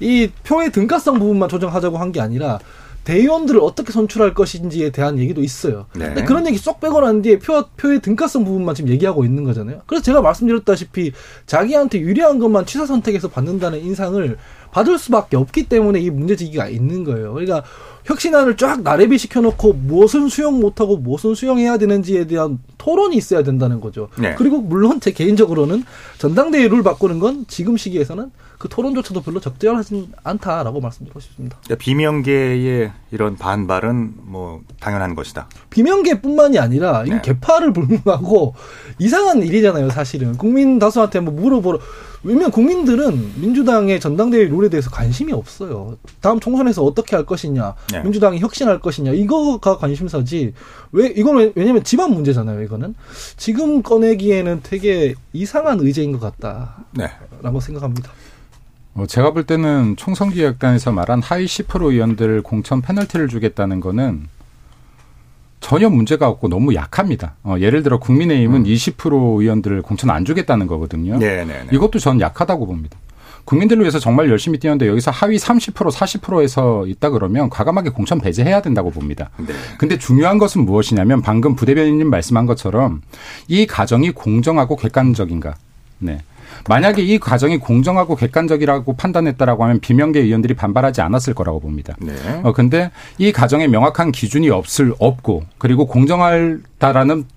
이 표의 등가성 부분만 조정하자고 한 게 아니라 대의원들을 어떻게 선출할 것인지에 대한 얘기도 있어요. 네. 근데 그런 얘기 쏙 빼고 난 뒤에 표, 표의 등가성 부분만 지금 얘기하고 있는 거잖아요. 그래서 제가 말씀드렸다시피 자기한테 유리한 것만 취사 선택해서 받는다는 인상을 받을 수밖에 없기 때문에 이 문제제기가 있는 거예요. 그러니까 혁신안을 쫙 나래비 시켜놓고 무엇은 수용 못하고 무엇은 수용해야 되는지에 대한 토론이 있어야 된다는 거죠. 네. 그리고 물론 제 개인적으로는 전당대회 룰 바꾸는 건 지금 시기에서는 그 토론조차도 별로 적절하진 않다라고 말씀드리고 싶습니다. 그러니까 비명계의 이런 반발은 뭐 당연한 것이다. 비명계뿐만이 아니라 네. 개파를 불문하고 이상한 일이잖아요, 사실은. 국민 다수한테 뭐 물어보러 왜냐면 국민들은 민주당의 전당대회 룰에 대해서 관심이 없어요. 다음 총선에서 어떻게 할 것이냐, 네. 민주당이 혁신할 것이냐, 이거가 관심사지. 왜 이건 왜- 왜냐면 집안 문제잖아요, 이거는. 지금 꺼내기에는 되게 이상한 의제인 것 같다라고 네. 생각합니다. 어, 제가 볼 때는 총선기획단에서 말한 하위 10% 의원들 공천 페널티를 주겠다는 거는 전혀 문제가 없고 너무 약합니다. 어, 예를 들어 국민의힘은 음. 20% 의원들을 공천 안 주겠다는 거거든요. 네네네. 이것도 전 약하다고 봅니다. 국민들을 위해서 정말 열심히 뛰는데 여기서 하위 30% 40%에서 있다 그러면 과감하게 공천 배제해야 된다고 봅니다. 네. 근데 중요한 것은 무엇이냐면 방금 부대변인님 말씀한 것처럼 이 과정이 공정하고 객관적인가. 네. 만약에 이 과정이 공정하고 객관적이라고 판단했다라고 하면 비명계 의원들이 반발하지 않았을 거라고 봅니다. 네. 어 근데 이 과정에 명확한 기준이 없을 없고 그리고 공정하다라는 보-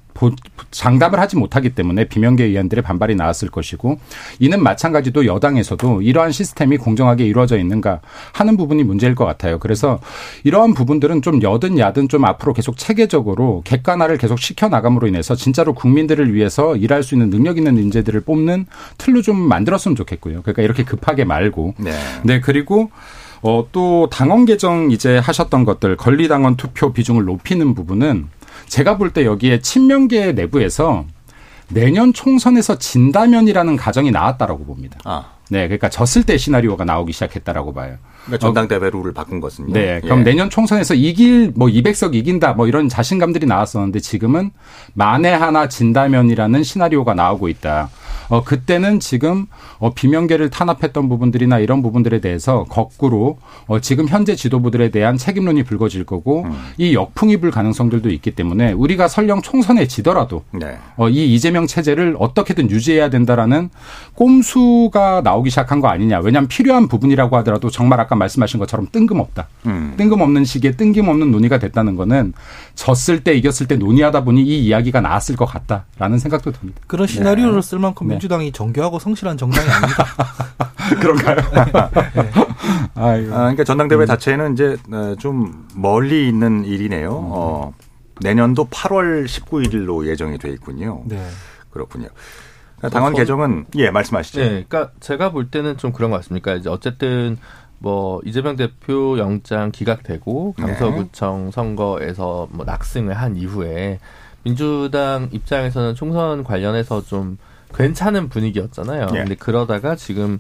장담을 하지 못하기 때문에 비명계 의원들의 반발이 나왔을 것이고 이는 마찬가지도 여당에서도 이러한 시스템이 공정하게 이루어져 있는가 하는 부분이 문제일 것 같아요. 그래서 이러한 부분들은 좀 여든 야든 좀 앞으로 계속 체계적으로 객관화를 계속 시켜 나감으로 인해서 진짜로 국민들을 위해서 일할 수 있는 능력 있는 인재들을 뽑는 틀로 좀 만들었으면 좋겠고요. 그러니까 이렇게 급하게 말고 네. 네, 그리고 어, 또 당원 개정 이제 하셨던 것들 권리당원 투표 비중을 높이는 부분은 제가 볼 때 여기에 친명계 내부에서 내년 총선에서 진다면이라는 가정이 나왔다라고 봅니다. 아. 네, 그러니까 졌을 때 시나리오가 나오기 시작했다라고 봐요. 그러니까 전당대회 룰을 바꾼 것은요. 네. 그럼 예. 내년 총선에서 이길 뭐 200석 이긴다 뭐 이런 자신감들이 나왔었는데 지금은 만에 하나 진다면이라는 시나리오가 나오고 있다. 어 그때는 지금 어 비명계를 탄압했던 부분들이나 이런 부분들에 대해서 거꾸로 어 지금 현재 지도부들에 대한 책임론이 불거질 거고 음. 이 역풍이 불 가능성들도 있기 때문에 우리가 설령 총선에 지더라도 네. 어, 이 이재명 체제를 어떻게든 유지해야 된다라는 꼼수가 나오기 시작한 거 아니냐. 왜냐하면 필요한 부분이라고 하더라도 정말 아까 말씀하신 것처럼 뜬금없다. 음. 뜬금없는 시기에 뜬금없는 논의가 됐다는 거는 졌을 때 이겼을 때 논의하다 보니 이 이야기가 나왔을 것 같다라는 생각도 듭니다. 그런 시나리오를 쓸 만큼 네. 민주당이 정교하고 성실한 정당이 아닙니다. 그런가요? 아유. 아, 그러니까 전당대회 자체는 이제 어, 좀 멀리 있는 일이네요. 어, 내년도 8월 19일로 예정이 돼 있군요. 네. 그렇군요. 당원 저- 개정은 예 말씀하시죠. 네, 그러니까 제가 볼 때는 좀 그런 것 같습니다. 이제 어쨌든 뭐 이재명 대표 영장 기각되고 네. 강서구청 선거에서 뭐 낙승을 한 이후에 민주당 입장에서는 총선 관련해서 좀 괜찮은 분위기였잖아요. 예. 근데 그러다가 지금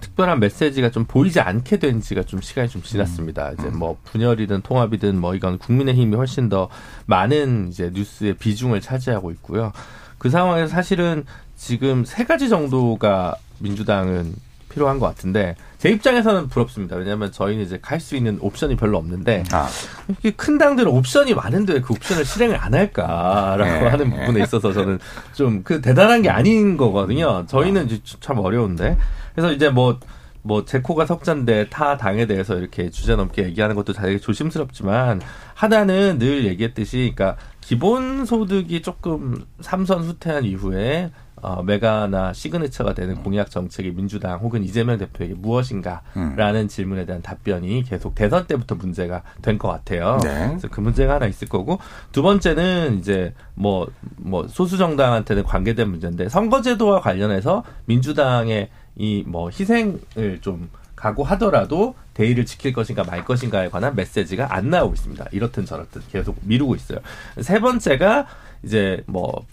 특별한 메시지가 좀 보이지 않게 된 지가 좀 시간이 좀 지났습니다. 이제 뭐 분열이든 통합이든 뭐 이건 국민의힘이 훨씬 더 많은 이제 뉴스의 비중을 차지하고 있고요. 그 상황에서 사실은 지금 세 가지 정도가 민주당은 필요한 것 같은데 제 입장에서는 부럽습니다. 왜냐하면 저희는 이제 갈 수 있는 옵션이 별로 없는데 아, 이렇게 큰 당들은 옵션이 많은데 왜그 옵션을 실행을 안 할까라고 네. 하는 부분에 있어서 저는 좀 그 대단한 게 아닌 거거든요. 저희는 이제 참 어려운데 그래서 이제 뭐 뭐 제코가 석자인데 타 당에 대해서 이렇게 주제 넘게 얘기하는 것도 되게 조심스럽지만 하나는 늘 얘기했듯이 그러니까 기본 소득이 조금 삼선 후퇴한 이후에 어, 메가나 시그니처가 되는 공약 정책이 민주당 혹은 이재명 대표에게 무엇인가라는 질문에 대한 답변이 계속 대선 때부터 문제가 된 것 같아요. 네. 그래서 그 문제가 하나 있을 거고 두 번째는 이제 뭐뭐 소수 정당한테는 관계된 문제인데 선거제도와 관련해서 민주당의 이 뭐 희생을 좀 각오하더라도 대의를 지킬 것인가 말 것인가에 관한 메시지가 안 나오고 있습니다. 이렇든 저렇든 계속 미루고 있어요. 세 번째가 이제 뭐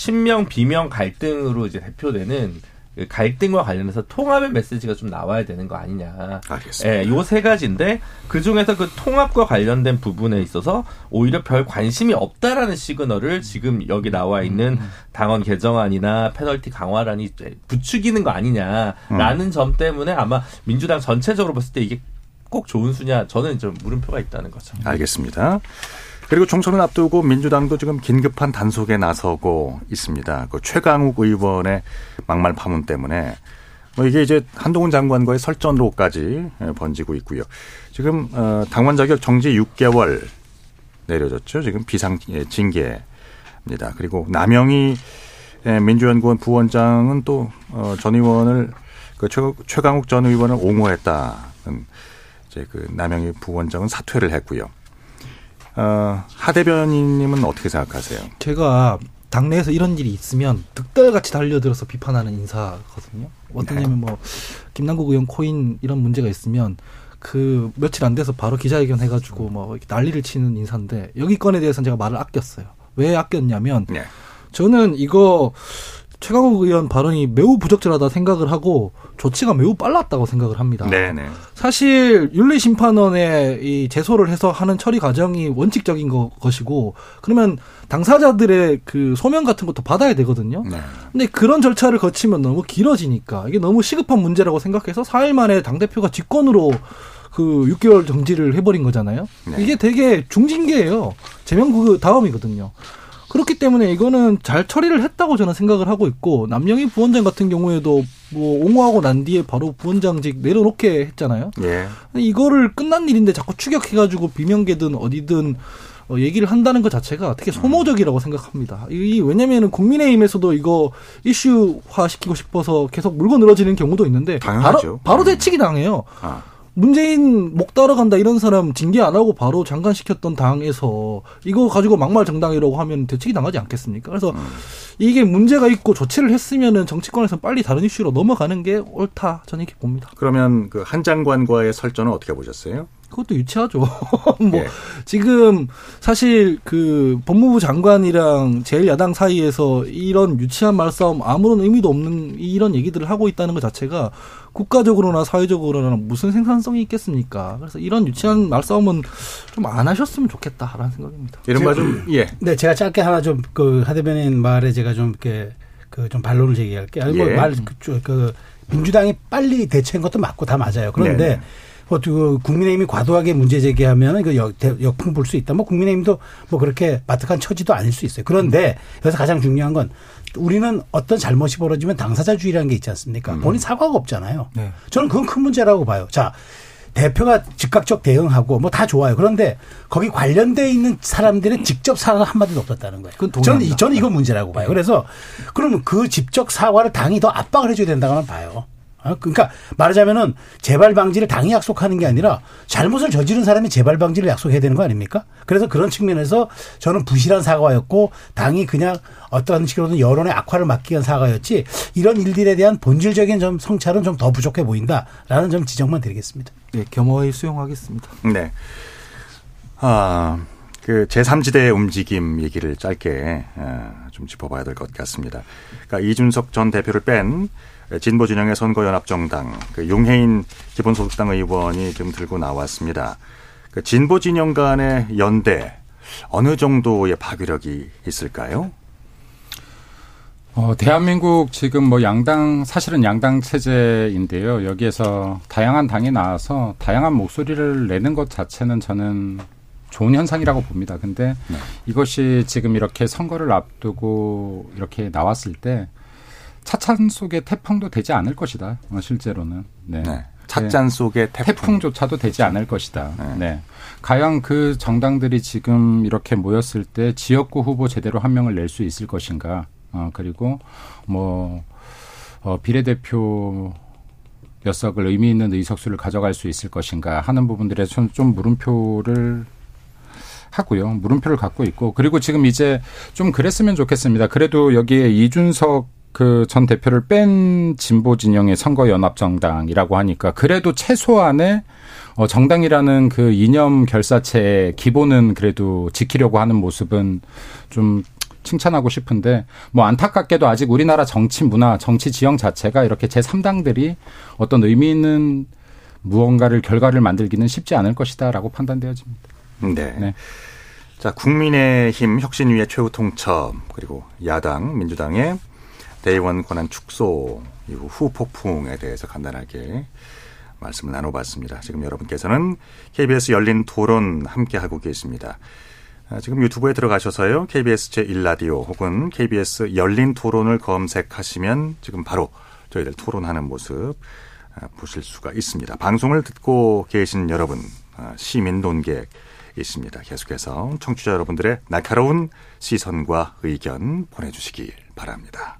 친명 비명 갈등으로 이제 대표되는 그 갈등과 관련해서 통합의 메시지가 좀 나와야 되는 거 아니냐. 알겠습니다. 예, 요세 가지인데 그 중에서 그 통합과 관련된 부분에 있어서 오히려 별 관심이 없다라는 시그널을 지금 여기 나와 있는 당원 개정안이나 페널티 강화란이 부추기는 거 아니냐라는 점 때문에 아마 민주당 전체적으로 봤을 때 이게 꼭 좋은 수냐 저는 좀 물음표가 있다는 거죠. 알겠습니다. 그리고 총선을 앞두고 민주당도 지금 긴급한 단속에 나서고 있습니다. 그 최강욱 의원의 막말 파문 때문에 뭐 이게 이제 한동훈 장관과의 설전으로까지 번지고 있고요. 지금 어, 당원 자격 정지 6개월 내려졌죠. 지금 비상 예, 징계입니다. 그리고 남영희 예, 민주연구원 부원장은 또 어, 전 의원을 그 최, 최강욱 전 의원을 옹호했다는 이제 그 남영희 부원장은 사퇴를 했고요. 어, 하 대변인님은 어떻게 생각하세요? 제가 당내에서 이런 일이 있으면 득달같이 달려들어서 비판하는 인사거든요. 어떠냐면 뭐 김남국 의원 코인 이런 문제가 있으면 그 며칠 안 돼서 바로 기자회견 해가지고 뭐 난리를 치는 인사인데 여기 건에 대해서는 제가 말을 아꼈어요. 왜 아꼈냐면 네. 저는 이거 최강욱 의원 발언이 매우 부적절하다 생각을 하고 조치가 매우 빨랐다고 생각을 합니다. 네네. 사실 윤리심판원에 이 제소를 해서 하는 처리 과정이 원칙적인 거, 것이고 그러면 당사자들의 그 소명 같은 것도 받아야 되거든요. 네. 근데 그런 절차를 거치면 너무 길어지니까 이게 너무 시급한 문제라고 생각해서 4일 만에 당 대표가 직권으로 그 6개월 정지를 해버린 거잖아요. 네. 이게 되게 중징계예요. 제명 그 다음이거든요. 그렇기 때문에 이거는 잘 처리를 했다고 저는 생각을 하고 있고 남영희 부원장 같은 경우에도 뭐 옹호하고 난 뒤에 바로 부원장직 내려놓게 했잖아요. 예. 이거를 끝난 일인데 자꾸 추격해가지고 비명계든 어디든 어, 얘기를 한다는 것 자체가 되게 소모적이라고 생각합니다. 이 왜냐면은 국민의힘에서도 이거 이슈화 시키고 싶어서 계속 물고 늘어지는 경우도 있는데 당연하죠. 바로 바로 음. 대치기 당해요. 아. 문재인 목 따러 간다 이런 사람 징계 안 하고 바로 장관 시켰던 당에서 이거 가지고 막말 정당이라고 하면 대책이 당하지 않겠습니까? 그래서 이게 문제가 있고 조치를 했으면은 정치권에서 빨리 다른 이슈로 넘어가는 게 옳다 저는 이렇게 봅니다. 그러면 그 한 장관과의 설전은 어떻게 보셨어요? 그것도 유치하죠. 뭐 예. 지금 사실 그 법무부 장관이랑 제일 야당 사이에서 이런 유치한 말싸움 아무런 의미도 없는 이런 얘기들을 하고 있다는 것 자체가 국가적으로나 사회적으로나 무슨 생산성이 있겠습니까? 그래서 이런 유치한 말싸움은 좀 안 하셨으면 좋겠다라는 생각입니다. 이른바 좀 예. 네, 제가 짧게 하나 좀 그 하대변인 말에 제가 좀 이렇게 그 좀 반론을 제기할게요. 아니 예. 뭐말 그, 그 민주당이 빨리 대처한 것도 맞고 다 맞아요. 그런데 네네. 뭐, 그 국민의힘이 과도하게 문제 제기하면 그 역, 대- 역풍 불 수 있다. 뭐 국민의힘도 뭐 그렇게 마뜩한 처지도 아닐 수 있어요. 그런데 여기서 가장 중요한 건 우리는 어떤 잘못이 벌어지면 당사자주의라는 게 있지 않습니까? 본인 사과가 없잖아요. 네. 저는 그건 큰 문제라고 봐요. 자, 대표가 즉각적 대응하고 뭐 다 좋아요. 그런데 거기 관련돼 있는 사람들은 직접 사과 한마디도 없었다는 거예요. 그건 저는, 저는 이건 문제라고 봐요. 그래서 그러면 그 직접 사과를 당이 더 압박을 해줘야 된다고는 봐요. 어? 그러니까 말하자면은 재발 방지를 당이 약속하는 게 아니라 잘못을 저지른 사람이 재발 방지를 약속해야 되는 거 아닙니까? 그래서 그런 측면에서 저는 부실한 사과였고 당이 그냥 어떤 식으로든 여론의 악화를 막기 위한 사과였지 이런 일들에 대한 본질적인 좀 성찰은 좀 더 부족해 보인다라는 좀 지적만 드리겠습니다. 예, 겸허히 수용하겠습니다. 네. 아, 그 제3지대의 움직임 얘기를 짧게 어, 좀 짚어봐야 될 것 같습니다. 그러니까 이준석 전 대표를 뺀 진보 진영의 선거연합정당 그 용해인 기본소득당 의원이 지금 들고 나왔습니다. 그 진보 진영 간의 연대 어느 정도의 파괴력이 있을까요? 어, 대한민국 지금 뭐 양당, 사실은 양당 체제인데요. 여기에서 다양한 당이 나와서 다양한 목소리를 내는 것 자체는 저는 좋은 현상이라고 봅니다. 근데 네. 이것이 지금 이렇게 선거를 앞두고 이렇게 나왔을 때 차찬 속에 태풍도 되지 않을 것이다. 어, 실제로는. 네. 네. 찻잔 속의 태풍. 태풍 조차도 되지 않을 것이다. 네. 네. 과연 그 정당들이 지금 이렇게 모였을 때 지역구 후보 제대로 한 명을 낼 수 있을 것인가? 어, 그리고 뭐, 어, 비례대표 몇 석을 의미 있는 의석수를 가져갈 수 있을 것인가 하는 부분들에 좀, 좀 물음표를 하고요. 물음표를 갖고 있고 그리고 지금 이제 좀 그랬으면 좋겠습니다. 그래도 여기에 이준석 그전 대표를 뺀 진보 진영의 선거 연합 정당이라고 하니까 그래도 최소한의 어 정당이라는 그 이념 결사체의 기본은 그래도 지키려고 하는 모습은 좀 칭찬하고 싶은데 뭐 안타깝게도 아직 우리나라 정치 문화, 정치 지형 자체가 이렇게 제3당들이 어떤 의미 있는 무언가를 결과를 만들기는 쉽지 않을 것이다라고 판단되어집니다. 네. 네. 자, 국민의힘 혁신위의 최후 통첩 그리고 야당 민주당의 대의원 권한 축소 이후 후폭풍에 대해서 간단하게 말씀을 나눠봤습니다. 지금 여러분께서는 KBS 열린 토론 함께 하고 계십니다. 아, 지금 유튜브에 들어가셔서요. KBS 제1라디오 혹은 KBS 열린 토론을 검색하시면 지금 바로 저희들 토론하는 모습 아, 보실 수가 있습니다. 방송을 듣고 계신 여러분, 아, 시민 논객 있습니다. 계속해서 청취자 여러분들의 날카로운 시선과 의견 보내주시길 바랍니다.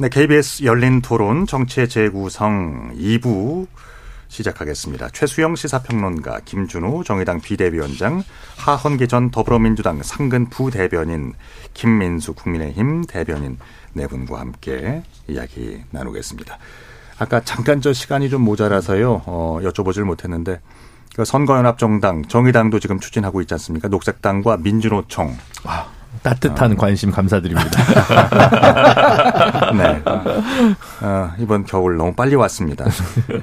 네, KBS 열린 토론 정치의 재구성 2부 시작하겠습니다. 최수영 시사평론가, 김준호 정의당 비대위원장, 하헌기 전 더불어민주당 상근 부대변인, 김민수 국민의힘 대변인 네 분과 함께 이야기 나누겠습니다. 아까 잠깐 저 시간이 좀 모자라서요, 어, 여쭤보질 못했는데, 그 선거연합정당, 정의당도 지금 추진하고 있지 않습니까? 녹색당과 민주노총. 아, 따뜻한 어. 관심 감사드립니다. 네. 어, 이번 겨울 너무 빨리 왔습니다.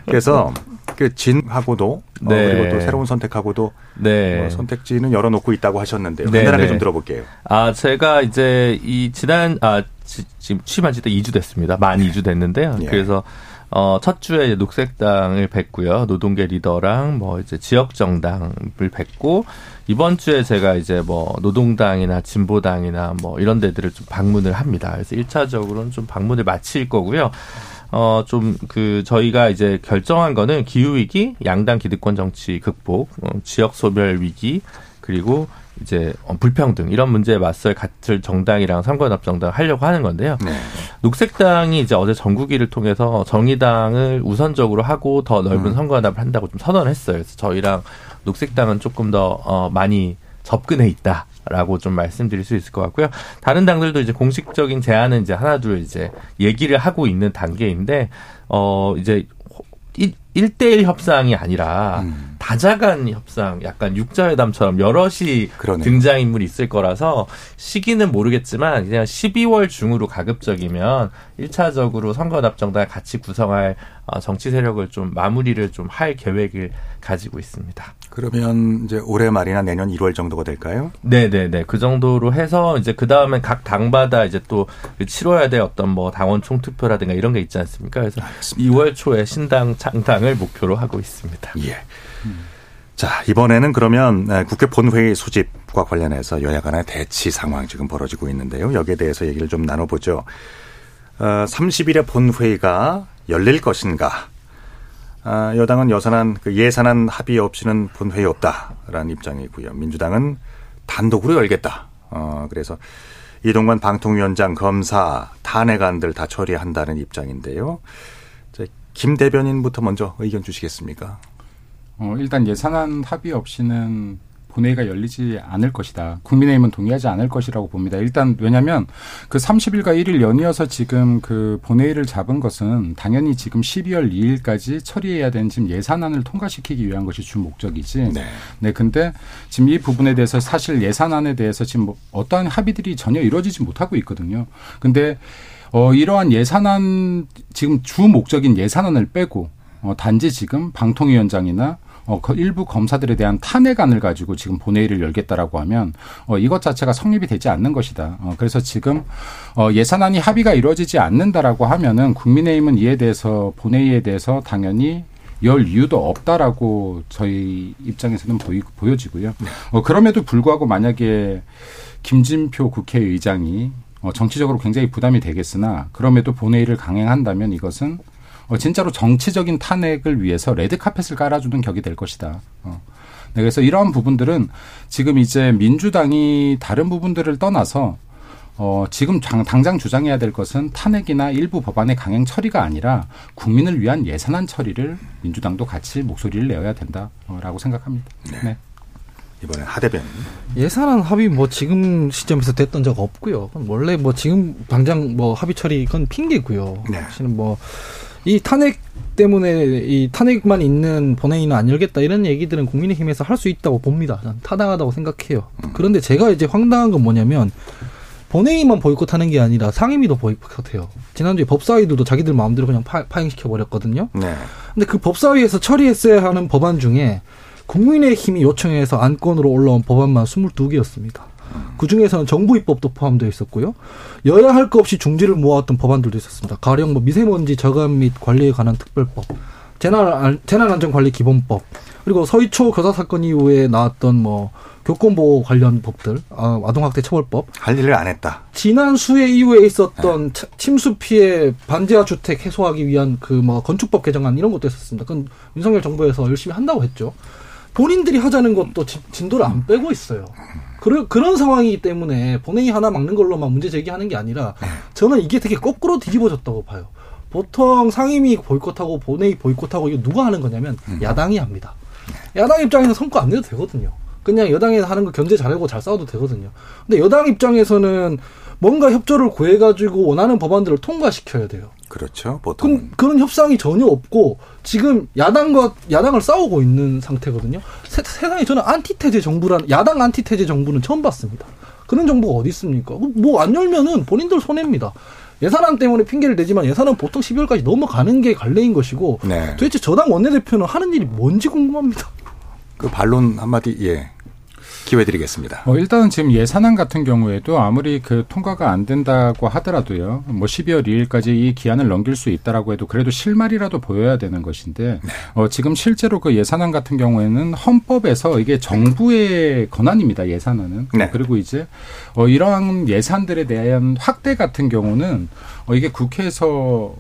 그래서 그 진하고도 어, 네. 어, 그리고 또 새로운 선택하고도 네. 어, 선택지는 열어놓고 있다고 하셨는데요. 네, 간단하게 네. 좀 들어볼게요. 아 제가 이제 이 지난 아 지, 지금 취임한 지도 2주 됐습니다. 만 네. 2주 됐는데요. 예. 그래서 어, 첫 주에 녹색당을 뵙고요. 노동계 리더랑 뭐 이제 지역 정당을 뵙고 이번 주에 제가 이제 뭐 노동당이나 진보당이나 뭐 이런 데들을 좀 방문을 합니다. 그래서 1차적으로는 좀 방문을 마칠 거고요. 어, 좀, 그, 저희가 이제 결정한 거는 기후위기, 양당 기득권 정치 극복, 어, 지역 소멸 위기, 그리고 이제 어, 불평등 이런 문제에 맞설 같을 정당이랑 선거연합 정당 하려고 하는 건데요. 네. 녹색당이 이제 어제 전국위를 통해서 정의당을 우선적으로 하고 더 넓은 음. 선거연합을 한다고 좀 선언을 했어요. 그래서 저희랑 녹색당은 조금 더 어, 많이 접근해 있다. 라고 좀 말씀드릴 수 있을 것 같고요. 다른 당들도 이제 공식적인 제안은 이제 하나둘 이제 얘기를 하고 있는 단계인데, 어, 이제 1대1 협상이 아니라 음. 다자간 협상, 약간 육자회담처럼 여럿이 그러네요. 등장인물이 있을 거라서 시기는 모르겠지만 그냥 12월 중으로 가급적이면 1차적으로 선거답정당 같이 구성할 어, 정치 세력을 좀 마무리를 좀 할 계획을 가지고 있습니다. 그러면 이제 올해 말이나 내년 1월 정도가 될까요? 네 네 네. 그 정도로 해서 이제 그 다음에 각 당마다 이제 또 치러야 될 어떤 뭐 당원 총투표라든가 이런 게 있지 않습니까? 그래서 알겠습니다. 2월 초에 신당 창당을 목표로 하고 있습니다. 예. 자, 이번에는 그러면 네, 국회 본회의 소집과 관련해서 여야 간의 대치 상황 지금 벌어지고 있는데요. 여기에 대해서 얘기를 좀 나눠보죠. 어, 30일에 본회의가 열릴 것인가? 아, 여당은 여산한 그 예산안 합의 없이는 본회의 없다라는 입장이고요. 민주당은 단독으로 열겠다. 어, 그래서 이동관 방통위원장 검사 탄핵안들 다 처리한다는 입장인데요. 김 대변인부터 먼저 의견 주시겠습니까? 어, 일단 예산안 합의 없이는 본회의가 열리지 않을 것이다. 국민의힘은 동의하지 않을 것이라고 봅니다. 일단 왜냐하면 그 30일과 1일 연이어서 지금 그 본회의를 잡은 것은 당연히 지금 12월 2일까지 처리해야 되는 지금 예산안을 통과시키기 위한 것이 주 목적이지. 네. 네. 근데 지금 이 부분에 대해서 사실 예산안에 대해서 지금 뭐 어떠한 합의들이 전혀 이루어지지 못하고 있거든요. 근데 어, 이러한 예산안 지금 주 목적인 예산안을 빼고 어, 단지 지금 방통위원장이나 어, 그 일부 검사들에 대한 탄핵안을 가지고 지금 본회의를 열겠다라고 하면 어, 이것 자체가 성립이 되지 않는 것이다. 어, 그래서 지금 어, 예산안이 합의가 이루어지지 않는다라고 하면은 국민의힘은 이에 대해서 본회의에 대해서 당연히 열 이유도 없다라고 저희 입장에서는 보이, 보여지고요. 네. 어, 그럼에도 불구하고 만약에 김진표 국회의장이 어, 정치적으로 굉장히 부담이 되겠으나 그럼에도 본회의를 강행한다면 이것은 어, 진짜로 정치적인 탄핵을 위해서 레드 카펫을 깔아주는 격이 될 것이다. 어. 네, 그래서 이러한 부분들은 지금 이제 민주당이 다른 부분들을 떠나서 어, 지금 당, 당장 주장해야 될 것은 탄핵이나 일부 법안의 강행 처리가 아니라 국민을 위한 예산안 처리를 민주당도 같이 목소리를 내어야 된다라고 생각합니다. 네. 네. 이번에 하대변 예산안 합의 뭐 지금 시점에서 됐던 적 없고요. 원래 뭐 지금 당장 뭐 합의 처리 그건 핑계고요. 네. 사실은 뭐 이 탄핵 때문에 이 탄핵만 있는 본회의는 안 열겠다 이런 얘기들은 국민의힘에서 할 수 있다고 봅니다. 타당하다고 생각해요. 그런데 제가 이제 황당한 건 뭐냐면 본회의만 보이콧하는 게 아니라 상임위도 보이콧해요. 지난주에 법사위도 자기들 마음대로 그냥 파, 행시켜 버렸거든요. 네. 근데 그 법사위에서 처리했어야 하는 법안 중에 국민의힘이 요청해서 안건으로 올라온 법안만 22개였습니다. 그 중에서는 정부 입법도 포함되어 있었고요. 여야 할 것 없이 중지를 모아왔던 법안들도 있었습니다. 가령 뭐 미세먼지 저감 및 관리에 관한 특별법, 재난 재난안전관리 기본법, 그리고 서희초 교사 사건 이후에 나왔던 뭐 교권보호 관련 법들, 아, 아동학대 처벌법. 할 일을 안 했다. 지난 수해 이후에 있었던 네. 침수 피해 반지하 주택 해소하기 위한 그 뭐 건축법 개정안 이런 것도 있었습니다. 그건 윤석열 정부에서 열심히 한다고 했죠. 본인들이 하자는 것도 진, 진도를 안 빼고 있어요. 그런 그런 상황이기 때문에 본회의 하나 막는 걸로만 문제 제기하는 게 아니라 저는 이게 되게 거꾸로 뒤집어졌다고 봐요. 보통 상임위 보이콧하고 본회의 보이콧하고 이거 누가 하는 거냐면 야당이 합니다. 야당 입장에서 성과 안 내도 되거든요. 그냥 여당에서 하는 거 견제 잘하고 잘 싸워도 되거든요. 근데 여당 입장에서는 뭔가 협조를 구해가지고 원하는 법안들을 통과시켜야 돼요. 그렇죠. 보통 그, 그런 협상이 전혀 없고 지금 야당과 야당을 싸우고 있는 상태거든요. 세, 세상에 저는 안티테제 정부란 야당 안티테제 정부는 처음 봤습니다. 그런 정부가 어디 있습니까? 뭐 안 열면은 본인들 손해입니다. 예산안 때문에 핑계를 대지만 예산은 보통 12월까지 넘어가는 게 관례인 것이고 네. 도대체 저당 원내대표는 하는 일이 뭔지 궁금합니다. 그 반론 한마디 예 기회 드리겠습니다. 뭐 일단은 지금 예산안 같은 경우에도 아무리 그 통과가 안 된다고 하더라도요. 뭐 12월 2일까지 이 기한을 넘길 수 있다라고 해도 그래도 실마리라도 보여야 되는 것인데 어 지금 실제로 그 예산안 같은 경우에는 헌법에서 이게 정부의 권한입니다. 예산안은. 네. 그리고 이제 어 이러한 예산들에 대한 확대 같은 경우는 어 이게 국회에서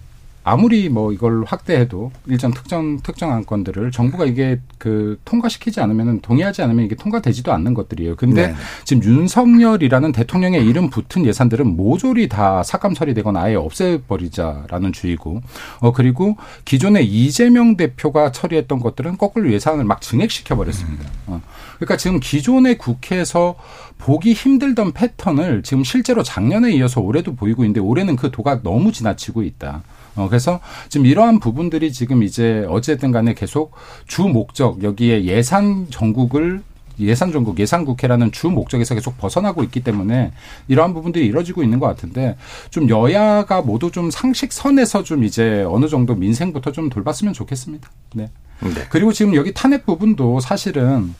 아무리 뭐 이걸 확대해도 일정 특정 특정 안건들을 정부가 이게 그 통과시키지 않으면은 동의하지 않으면 이게 통과되지도 않는 것들이에요. 근데 네. 지금 윤석열이라는 대통령의 이름 붙은 예산들은 모조리 다 삭감 처리되거나 아예 없애버리자라는 주의고, 어 그리고 기존에 이재명 대표가 처리했던 것들은 거꾸로 예산을 막 증액시켜 버렸습니다. 어. 그러니까 지금 기존의 국회에서 보기 힘들던 패턴을 지금 실제로 작년에 이어서 올해도 보이고 있는데 올해는 그 도가 너무 지나치고 있다. 어, 그래서 지금 이러한 부분들이 지금 이제 어쨌든 간에 계속 주 목적, 여기에 예산 전국을 예산 전국, 예산 국회라는 주 목적에서 계속 벗어나고 있기 때문에 이러한 부분들이 이뤄지고 있는 것 같은데 좀 여야가 모두 좀 상식선에서 좀 이제 어느 정도 민생부터 좀 돌봤으면 좋겠습니다. 네. 네. 그리고 지금 여기 탄핵 부분도 사실은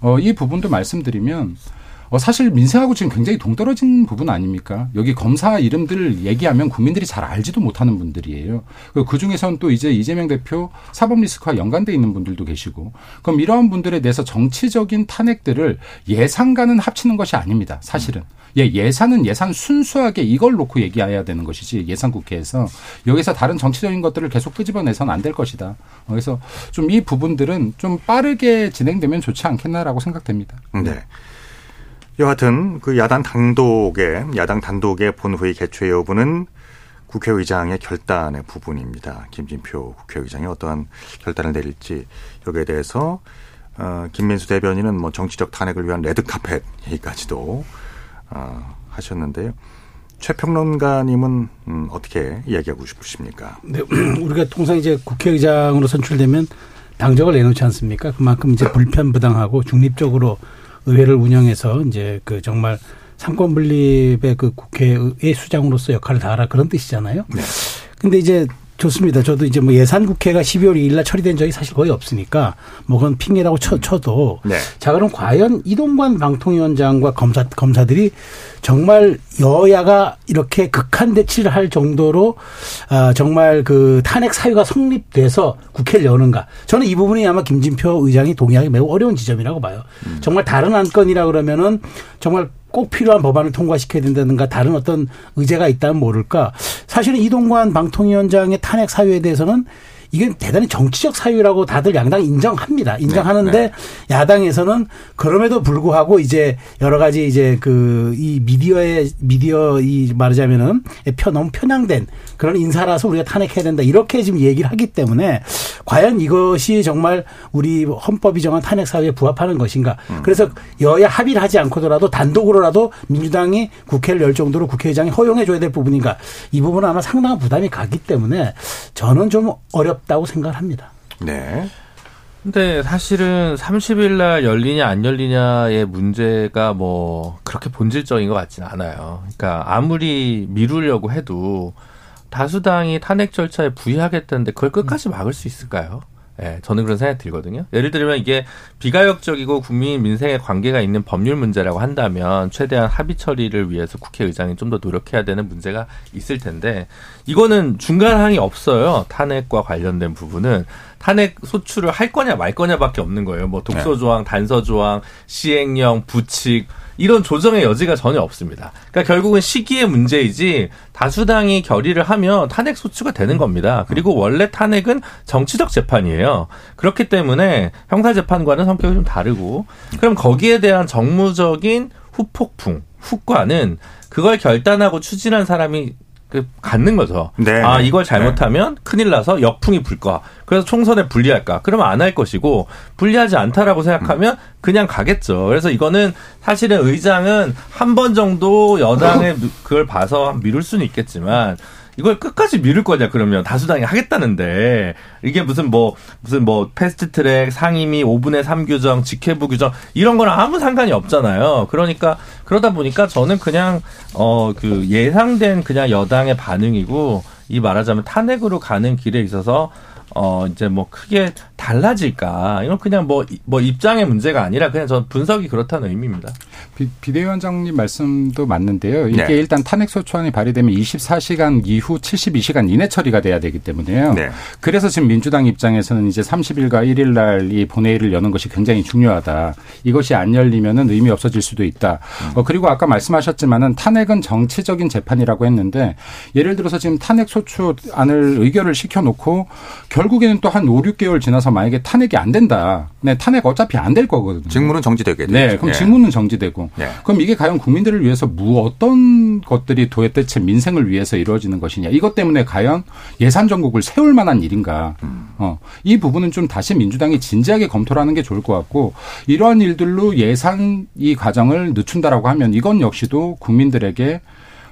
어, 이 부분도 말씀드리면 어, 사실 민생하고 지금 굉장히 동떨어진 부분 아닙니까? 여기 검사 이름들 얘기하면 국민들이 잘 알지도 못하는 분들이에요. 그 중에서는 또 이제 이재명 대표 사법 리스크와 연관돼 있는 분들도 계시고, 그럼 이러한 분들에 대해서 정치적인 탄핵들을 예산과는 합치는 것이 아닙니다. 사실은. 예, 예산은 예산 순수하게 이걸 놓고 얘기해야 되는 것이지 예산 국회에서 여기서 다른 정치적인 것들을 계속 끄집어내서는 안될 것이다. 어, 그래서 좀 이 부분들은 좀 빠르게 진행되면 좋지 않겠나라고 생각됩니다. 네. 여하튼 그 야당 단독의 야당 단독의 본회의 개최 여부는 국회의장의 결단의 부분입니다. 김진표 국회의장이 어떠한 결단을 내릴지 여기에 대해서 어, 김민수 대변인은 뭐 정치적 탄핵을 위한 레드카펫 얘기까지도 어, 하셨는데요. 최평론가님은 음, 어떻게 이야기하고 싶으십니까? 네, 우리가 통상 이제 국회의장으로 선출되면 당적을 내놓지 않습니까? 그만큼 이제 불편부당하고 중립적으로 의회를 운영해서 이제 그 정말 상권 분립의 그 국회의 수장으로서 역할을 다하라 그런 뜻이잖아요. 네. 근데 이제 좋습니다. 저도 이제 뭐 예산 국회가 12월 2일 날 처리된 적이 사실 거의 없으니까 뭐 그건 핑계라고 쳐, 쳐도 네. 자 그럼 과연 이동관 방통위원장과 검사 검사들이 정말 여야가 이렇게 극한 대치를 할 정도로 아 정말 그 탄핵 사유가 성립돼서 국회를 여는가? 저는 이 부분이 아마 김진표 의장이 동의하기 매우 어려운 지점이라고 봐요. 정말 다른 안건이라 그러면은 정말 꼭 필요한 법안을 통과시켜야 된다든가 다른 어떤 의제가 있다면 모를까. 사실은 이동관 방통위원장의 탄핵 사유에 대해서는 이게 대단히 정치적 사유라고 다들 양당 인정합니다. 인정하는데 네, 야당에서는 그럼에도 불구하고 이제 여러 가지 이제 그 이 미디어의 미디어 이 말하자면은 편 너무 편향된 그런 인사라서 우리가 탄핵해야 된다 이렇게 지금 얘기를 하기 때문에 과연 이것이 정말 우리 헌법이 정한 탄핵 사유에 부합하는 것인가. 그래서 여야 합의를 하지 않고더라도 단독으로라도 민주당이 국회를 열 정도로 국회의장이 허용해 줘야 될 부분인가. 이 부분은 아마 상당한 부담이 가기 때문에 저는 좀 어렵 다고 생각을 합니다. 네. 근데 사실은 30일 날 열리냐 안 열리냐의 문제가 뭐 그렇게 본질적인 것 같지는 않아요. 그러니까 아무리 미루려고 해도 다수당이 탄핵 절차에 부의하겠다는데 그걸 끝까지 막을 수 있을까요? 예, 저는 그런 생각이 들거든요. 예를 들면 이게 비가역적이고 국민 민생에 관계가 있는 법률 문제라고 한다면 최대한 합의 처리를 위해서 국회의장이 좀 더 노력해야 되는 문제가 있을 텐데 이거는 중간항이 없어요. 탄핵과 관련된 부분은 탄핵 소추를 할 거냐 말 거냐밖에 없는 거예요. 뭐 독소 조항, 단서 조항, 시행령, 부칙 이런 조정의 여지가 전혀 없습니다. 그러니까 결국은 시기의 문제이지 다수당이 결의를 하면 탄핵 소추가 되는 겁니다. 그리고 원래 탄핵은 정치적 재판이에요. 그렇기 때문에 형사 재판과는 성격이 좀 다르고 그럼 거기에 대한 정무적인 후폭풍, 후과는 그걸 결단하고 추진한 사람이 그 갖는 거죠. 네. 아 이걸 잘못하면 큰일 나서 역풍이 불 거. 그래서 총선에 불리할까? 그러면 안 할 것이고 불리하지 않다라고 생각하면 그냥 가겠죠. 그래서 이거는 사실은 의장은 한 번 정도 여당의 그걸 봐서 미룰 수는 있겠지만 이걸 끝까지 미룰 거냐 그러면 다수당이 하겠다는데 이게 무슨 뭐 무슨 뭐 패스트트랙 상임위 5분의 3 규정 직회부 규정 이런 거랑 아무 상관이 없잖아요. 그러니까 그러다 보니까 저는 그냥 어 그 예상된 그냥 여당의 반응이고 이 말하자면 탄핵으로 가는 길에 있어서 어 이제 뭐 크게 달라질까 이건 그냥 뭐뭐 입장의 문제가 아니라 그냥 전 분석이 그렇다는 의미입니다. 비, 비대위원장님 말씀도 맞는데요. 이게 네. 일단 탄핵 소추안이 발의되면 24시간 이후 72시간 이내 처리가 돼야 되기 때문에요. 네. 그래서 지금 민주당 입장에서는 이제 30일과 1일 날 이 본회의를 여는 것이 굉장히 중요하다. 이것이 안 열리면은 의미 없어질 수도 있다. 어, 그리고 아까 말씀하셨지만은 탄핵은 정치적인 재판이라고 했는데 예를 들어서 지금 탄핵 소추안을 의결을 시켜놓고 결 국에는 또 한 5, 6개월 지나서 만약에 탄핵이 안 된다. 네, 탄핵 어차피 안 될 거거든요. 직무는 정지되게 되죠. 네, 그럼 예. 직무는 정지되고. 네. 그럼 이게 과연 국민들을 위해서 무 어떤 것들이 도대체 민생을 위해서 이루어지는 것이냐. 이것 때문에 과연 예산 정국을 세울 만한 일인가. 음. 어, 이 부분은 좀 다시 민주당이 진지하게 검토를 하는 게 좋을 것 같고 이러한 일들로 예산 이 과정을 늦춘다라고 하면 이건 역시도 국민들에게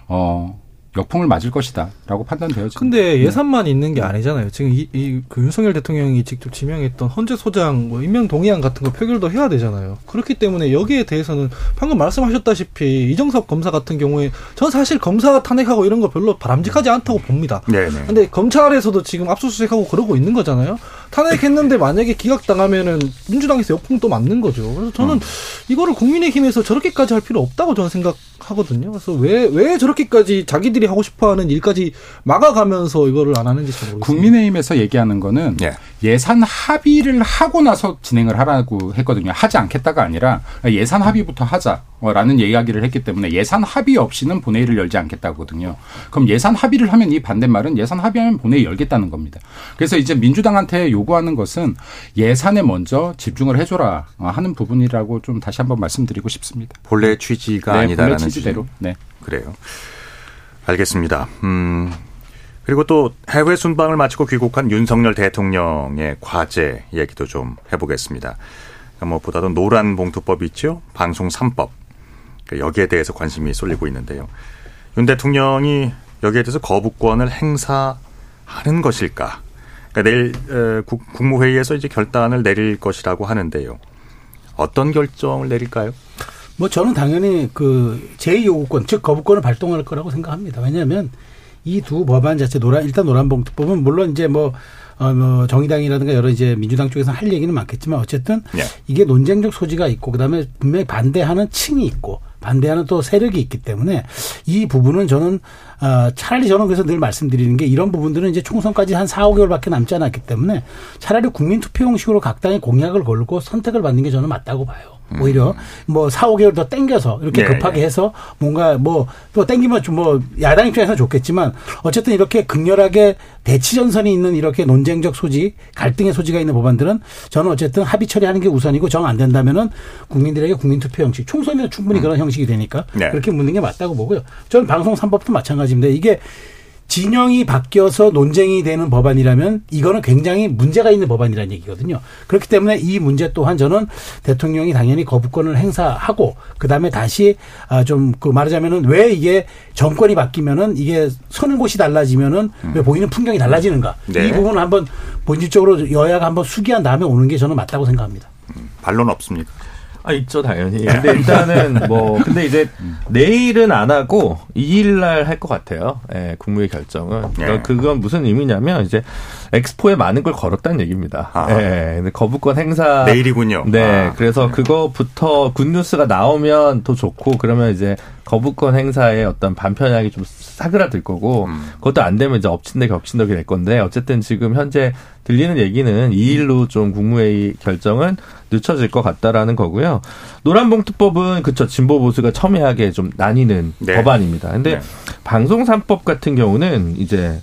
어, 역풍을 맞을 것이다라고 판단되어집니다. 근데 예산만 있는 게 아니잖아요. 지금 이, 이, 그 윤석열 대통령이 직접 지명했던 헌재 소장 뭐 임명 동의안 같은 거 표결도 해야 되잖아요. 그렇기 때문에 여기에 대해서는 방금 말씀하셨다시피 이정섭 검사 같은 경우에 전 사실 검사 탄핵하고 이런 거 별로 바람직하지 않다고 봅니다. 네 네. 근데 검찰에서도 지금 압수수색하고 그러고 있는 거잖아요. 탄핵했는데 만약에 기각당하면은 민주당에서 역풍 또 맞는 거죠. 그래서 저는 이거를 국민의힘에서 저렇게까지 할 필요 없다고 저는 생각하거든요. 그래서 왜 왜 저렇게까지 자기들이 하고 싶어 하는 일까지 막아가면서 이거를 안 하는지 잘 모르겠어요. 국민의힘에서 얘기하는 거는 예. 예산 합의를 하고 나서 진행을 하라고 했거든요. 하지 않겠다가 아니라 예산 합의부터 하자라는 이야기를 했기 때문에 예산 합의 없이는 본회의를 열지 않겠다거든요. 그럼 예산 합의를 하면 이 반대말은 예산 합의하면 본회의 열겠다는 겁니다. 그래서 이제 민주당한테 요구하는 것은 예산에 먼저 집중을 해줘라 하는 부분이라고 좀 다시 한번 말씀드리고 싶습니다. 본래 취지가 네, 아니다라는 본래 취지대로. 네. 그래요. 알겠습니다. 음. 그리고 또 해외 순방을 마치고 귀국한 윤석열 대통령의 과제 얘기도 좀 해보겠습니다. 무엇보다도 노란 봉투법 있죠? 방송 3법. 그러니까 여기에 대해서 관심이 쏠리고 있는데요. 윤 대통령이 여기에 대해서 거부권을 행사하는 것일까? 그러니까 내일 에, 국, 국무회의에서 이제 결단을 내릴 것이라고 하는데요. 어떤 결정을 내릴까요? 뭐 저는 당연히 그 제2요구권 즉 거부권을 발동할 거라고 생각합니다. 왜냐하면 이 두 법안 자체 노란 일단 노란봉투법은 물론 이제 뭐 어, 뭐 정의당이라든가 여러 이제 민주당 쪽에서 할 얘기는 많겠지만 어쨌든 네. 이게 논쟁적 소지가 있고 그다음에 분명히 반대하는 층이 있고 반대하는 또 세력이 있기 때문에 이 부분은 저는 어, 차라리 저는 그래서 늘 말씀드리는 게 이런 부분들은 이제 총선까지 한 4, 5개월밖에 남지 않았기 때문에 차라리 국민 투표 형식으로 각 당이 공약을 걸고 선택을 받는 게 저는 맞다고 봐요. 오히려 뭐 4, 5개월 더 땡겨서 이렇게 예, 급하게 예. 해서 뭔가 뭐 또 땡기면 좀 뭐 야당 입장에서 좋겠지만 어쨌든 이렇게 극렬하게 대치 전선이 있는 이렇게 논쟁적 소지, 갈등의 소지가 있는 법안들은 저는 어쨌든 합의 처리하는 게 우선이고 정 안 된다면은 국민들에게 국민 투표 형식, 총선에는 충분히 그런 형식이 되니까 네. 그렇게 묻는 게 맞다고 보고요. 저는 방송 3법도 마찬가지입니다. 이게 진영이 바뀌어서 논쟁이 되는 법안이라면 이거는 굉장히 문제가 있는 법안이라는 얘기거든요. 그렇기 때문에 이 문제 또한 저는 대통령이 당연히 거부권을 행사하고 그다음에 다시 아좀그 말하자면은 왜 이게 정권이 바뀌면은 이게 서는 곳이 달라지면은 왜 보이는 풍경이 달라지는가? 네. 이 부분을 한번 본질적으로 여야가 한번 수기한 다음에 오는 게 저는 맞다고 생각합니다. 반론 없습니까? 아, 있죠, 당연히. 근데 일단은 뭐, 근데 이제 내일은 안 하고 2일 날 할 것 같아요. 예, 국무회 결정은. 예. 그건 무슨 의미냐면 이제 엑스포에 많은 걸 걸었다는 얘기입니다. 아. 예, 근데 거부권 행사. 내일이군요. 네. 아, 그래서 그거부터 굿뉴스가 나오면 더 좋고 그러면 이제 거부권 행사에 어떤 반편향이 좀 사그라들 거고 음. 그것도 안 되면 이제 엎친 데 겹친 덕이 될 건데 어쨌든 지금 현재 들리는 얘기는 2일로 좀 국무회의 결정은 늦춰질 것 같다라는 거고요. 노란봉투법은 그쵸 진보 보수가 첨예하게 좀 나뉘는 네. 법안입니다. 근데 네. 방송 3법 같은 경우는 이제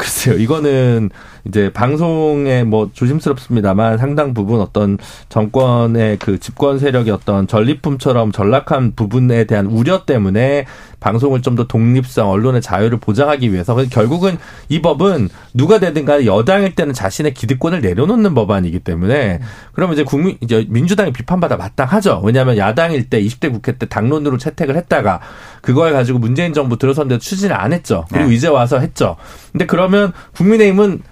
글쎄요, 이거는 이제 방송에 뭐 조심스럽습니다만 상당 부분 어떤 정권의 그 집권 세력의 어떤 전리품처럼 전락한 부분에 대한 우려 때문에 방송을 좀 더 독립성, 언론의 자유를 보장하기 위해서 결국은 이 법은 누가 되든 간에 여당일 때는 자신의 기득권을 내려놓는 법안이기 때문에 그러면 이제 국민 이제 민주당이 비판받아 마땅하죠. 왜냐하면 야당일 때 20대 국회 때 당론으로 채택을 했다가 그걸 가지고 문재인 정부 들어섰는데 추진을 안 했죠. 그리고 네. 이제 와서 했죠. 근데 그러면 국민의힘은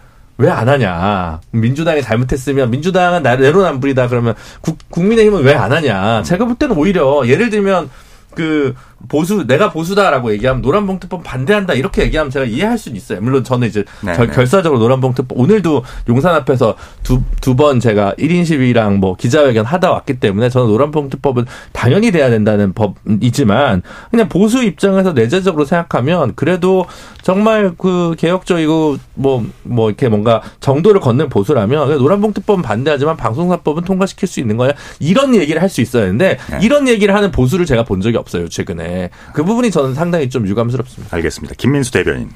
왜 안 하냐? 민주당이 잘못했으면 민주당은 나 내로남불이다 그러면 국, 국민의힘은 왜 안 하냐? 제가 볼 때는 오히려 예를 들면 그 보수 내가 보수다라고 얘기하면 노란봉투법 반대한다 이렇게 얘기하면 제가 이해할 수는 있어요. 물론 저는 이제 네, 결, 네. 결사적으로 노란봉투법 오늘도 용산 앞에서 두 두 번 제가 1인 시위랑 뭐 기자회견 하다 왔기 때문에 저는 노란봉투법은 당연히 돼야 된다는 법이지만 그냥 보수 입장에서 내재적으로 생각하면 그래도 정말 그 개혁적이고 뭐뭐 이렇게 뭔가 정도를 걷는 보수라면 노란봉투법은 반대하지만 방송사법은 통과시킬 수 있는 거야 이런 얘기를 할 수 있어야 되는데 네. 이런 얘기를 하는 보수를 제가 본 적이 없어요 최근에 그 부분이 저는 상당히 좀 유감스럽습니다. 알겠습니다. 김민수 대변인.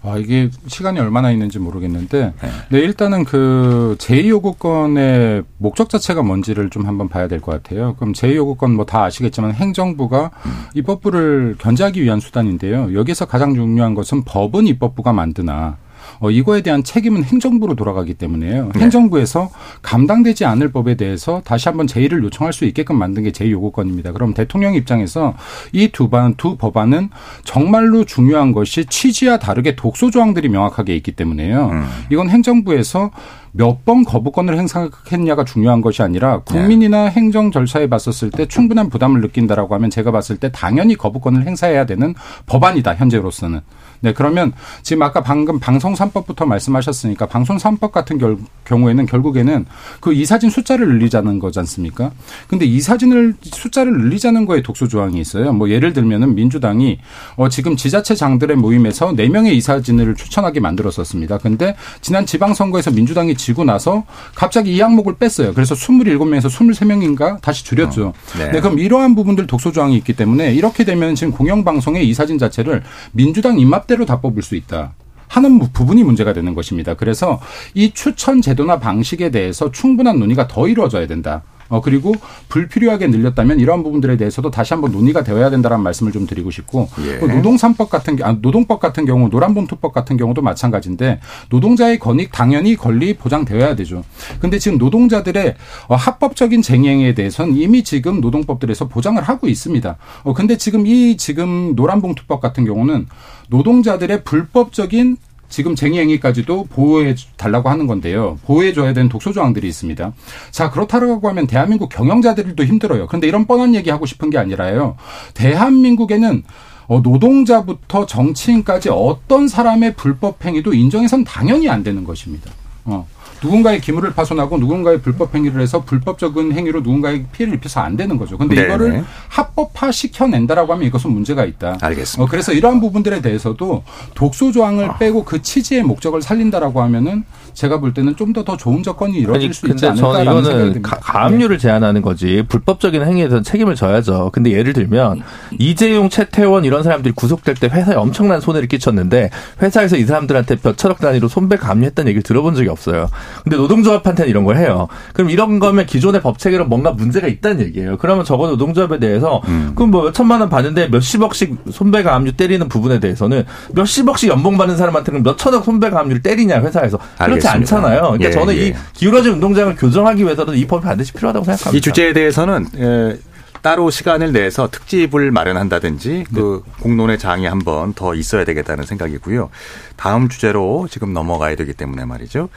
아, 이게 시간이 얼마나 있는지 모르겠는데, 네, 일단은 그 제2요구권의 목적 자체가 뭔지를 좀 한번 봐야 될 것 같아요. 그럼 제2요구권 뭐 다 아시겠지만 행정부가 입법부를 견제하기 위한 수단인데요. 여기서 가장 중요한 것은 법은 입법부가 만드나, 어, 이거에 대한 책임은 행정부로 돌아가기 때문에요. 행정부에서 감당되지 않을 법에 대해서 다시 한번 제의를 요청할 수 있게끔 만든 게 제2요구권입니다. 그럼 대통령 입장에서 이 두 반, 두 법안은 정말로 중요한 것이 취지와 다르게 독소 조항들이 명확하게 있기 때문에요. 이건 행정부에서 몇 번 거부권을 행사했냐가 중요한 것이 아니라 국민이나 행정 절차에 봤었을 때 충분한 부담을 느낀다라고 하면 제가 봤을 때 당연히 거부권을 행사해야 되는 법안이다 현재로서는. 네, 그러면 지금 아까 방금 방송 3법부터 말씀하셨으니까 방송 3법 같은 결, 경우에는 결국에는 그 이사진 숫자를 늘리자는 거지 않습니까? 근데 이사진을 숫자를 늘리자는 거에 독소 조항이 있어요. 뭐 예를 들면은 민주당이 어 지금 지자체 장들의 모임에서 4명의 이사진을 추천하게 만들었었습니다. 근데 지난 지방 선거에서 민주당이 지고 나서 갑자기 이 항목을 뺐어요. 그래서 27명에서 23명인가 다시 줄였죠. 네. 네, 그럼 이러한 부분들 독소 조항이 있기 때문에 이렇게 되면 지금 공영방송의 이 사진 자체를 민주당 입맛대로 다 뽑을 수 있다. 하는 부분이 문제가 되는 것입니다. 그래서 이 추천 제도나 방식에 대해서 충분한 논의가 더 이루어져야 된다. 어, 그리고 불필요하게 늘렸다면 이러한 부분들에 대해서도 다시 한번 논의가 되어야 된다는 말씀을 좀 드리고 싶고 예. 그 노동산법 같은 경- 아, 노동법 같은 경우 노란봉투법 같은 경우도 마찬가지인데 노동자의 권익 당연히 권리 보장되어야 되죠. 근데 지금 노동자들의 어, 합법적인 쟁행에 대해서는 이미 지금 노동법들에서 보장을 하고 있습니다. 어, 근데 지금 이 지금 노란봉투법 같은 경우는 노동자들의 불법적인 지금 쟁의행위까지도 보호해 달라고 하는 건데요. 보호해 줘야 되는 독소 조항들이 있습니다. 자, 그렇다고 하면 대한민국 경영자들도 힘들어요. 그런데 이런 뻔한 얘기 하고 싶은 게 아니라요. 대한민국에는 어, 노동자부터 정치인까지 어떤 사람의 불법 행위도 인정해서는 당연히 안 되는 것입니다. 어. 누군가의 기물을 파손하고 누군가의 불법 행위를 해서 불법적인 행위로 누군가의 피해를 입혀서 안 되는 거죠. 근데 네네. 이거를 합법화 시켜낸다라고 하면 이것은 문제가 있다. 알겠습니다. 어, 그래서 이러한 부분들에 대해서도 독소 조항을 빼고 그 취지의 목적을 살린다라고 하면은 제가 볼 때는 좀 더 더 좋은 조건이 이루어질 아니, 수 있지 않을까라는 생각이 듭니다. 네. 가, 가압류를 제한하는 거지 불법적인 행위에 대해서 책임을 져야죠. 근데 예를 들면 이재용, 최태원 이런 사람들이 구속될 때 회사에 엄청난 손해를 끼쳤는데 회사에서 이 사람들한테 몇천억 단위로 손배 가압류했다는 얘기를 들어본 적이 없어요. 근데 노동조합한테는 이런 걸 해요. 그럼 이런 거면 기존의 법 체계로 뭔가 문제가 있다는 얘기예요. 그러면 적어도 노동조합에 대해서 음. 그럼 뭐 몇천만 원 받는데 몇십억씩 손배 가압류 때리는 부분에 대해서는 몇십억씩 연봉 받는 사람한테는 몇천억 손배 가압류를 때리냐 회사에서 그렇지 알겠습니다. 않잖아요. 그러니까 예, 저는 예. 이 기울어진 운동장을 교정하기 위해서도 이 법이 반드시 필요하다고 생각합니다. 이 주제에 대해서는 에, 따로 시간을 내서 특집을 마련한다든지 그 공론의 장이 한 번 더 있어야 되겠다는 생각이고요. 다음 주제로 지금 넘어가야 되기 때문에 말이죠.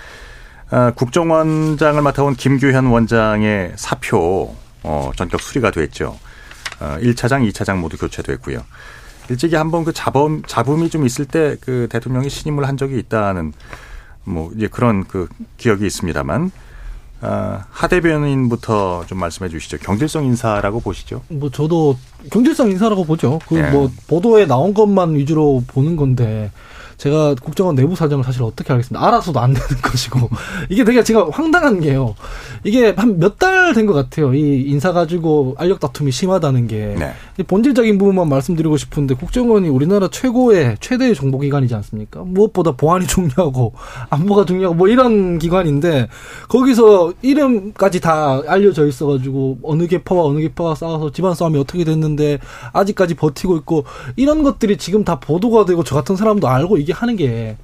아, 국정원장을 맡아온 김규현 원장의 사표 어, 전격 수리가 됐죠. 어, 1차장, 2차장 모두 교체됐고요. 일찍이 한번 그 잡음, 잡음이 좀 있을 때 그 대통령이 신임을 한 적이 있다는 뭐 이제 그런 그 기억이 있습니다만 아, 하 대변인부터 좀 말씀해 주시죠. 경질성 인사라고 보시죠. 뭐 저도 경질성 인사라고 보죠. 그 예. 뭐 보도에 나온 것만 위주로 보는 건데 제가 국정원 내부 사정을 사실 어떻게 알겠습니다. 알아서도 안 되는 것이고 이게 되게 제가 황당한 게요. 이게 한 몇 달 된 것 같아요. 이 인사 가지고 알력 다툼이 심하다는 게 네. 이 본질적인 부분만 말씀드리고 싶은데 국정원이 우리나라 최고의 최대의 정보기관이지 않습니까? 무엇보다 보안이 중요하고 안보가 중요하고 뭐 이런 기관인데 거기서 이름까지 다 알려져 있어가지고 어느 계파와 어느 계파가 싸워서 집안 싸움이 어떻게 됐는데 아직까지 버티고 있고 이런 것들이 지금 다 보도가 되고 저 같은 사람도 알고 이게 하는 게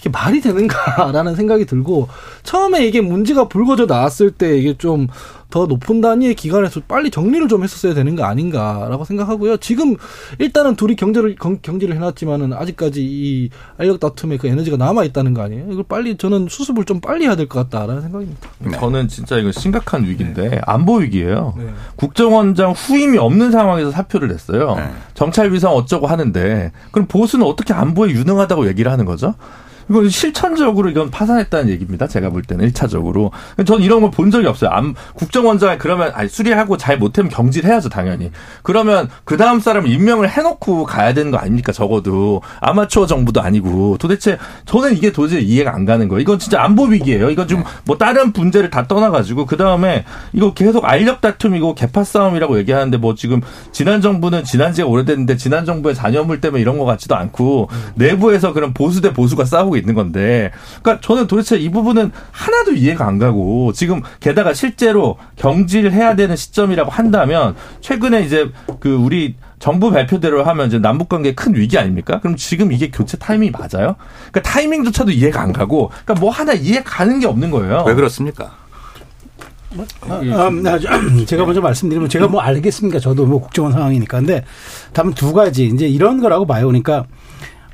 이게 말이 되는가라는 생각이 들고 처음에 이게 문제가 불거져 나왔을 때 이게 좀 더 높은 단위의 기관에서 빨리 정리를 좀 했었어야 되는 거 아닌가라고 생각하고요. 지금 일단은 둘이 경제를 경, 경제를 해놨지만은 아직까지 이 알력 다툼에 그 에너지가 남아 있다는 거 아니에요? 이걸 빨리 저는 수습을 좀 빨리 해야 될 것 같다라는 생각입니다. 저는 진짜 이거 심각한 위기인데 안보 위기예요. 네. 국정원장 후임이 없는 상황에서 사표를 냈어요. 네. 정찰 위상 어쩌고 하는데 그럼 보수는 어떻게 안보에 유능하다고 얘기를 하는 거죠? 이건 실천적으로 이건 파산했다는 얘기입니다. 제가 볼 때는 1차적으로. 전 이런 걸 본 적이 없어요. 암, 국정원장이 그러면 아니, 수리하고 잘 못하면 경질해야죠, 당연히. 그러면 그 다음 사람을 임명을 해놓고 가야 되는 거 아닙니까? 적어도 아마추어 정부도 아니고 도대체 저는 이게 도저히 이해가 안 가는 거예요. 이건 진짜 안보 위기예요. 이건 좀뭐 다른 문제를 다 떠나가지고 그 다음에 이거 계속 알력 다툼이고 개파 싸움이라고 얘기하는데 뭐 지금 지난 정부는 지난 지가 오래됐는데 지난 정부의 잔여물 때문에 이런 것 같지도 않고 내부에서 그런 보수 대 보수가 싸우고 있는 건데 그러니까 저는 도대체 이 부분은 하나도 이해가 안 가고 지금 게다가 실제로 경질 해야 되는 시점이라고 한다면 최근에 이제 그 우리 정부 발표대로 하면 이제 남북 관계 큰 위기 아닙니까? 그럼 지금 이게 교체 타이밍이 맞아요? 그러니까 타이밍조차도 이해가 안 가고 그러니까 뭐 하나 이해 가는 게 없는 거예요. 왜 그렇습니까? 음, 아, 저, 제가 먼저 말씀드리면 제가 뭐 알겠습니까? 저도 뭐 국정원 상황이니까. 근데 다만 두 가지 이제 이런 거라고 봐요. 그러니까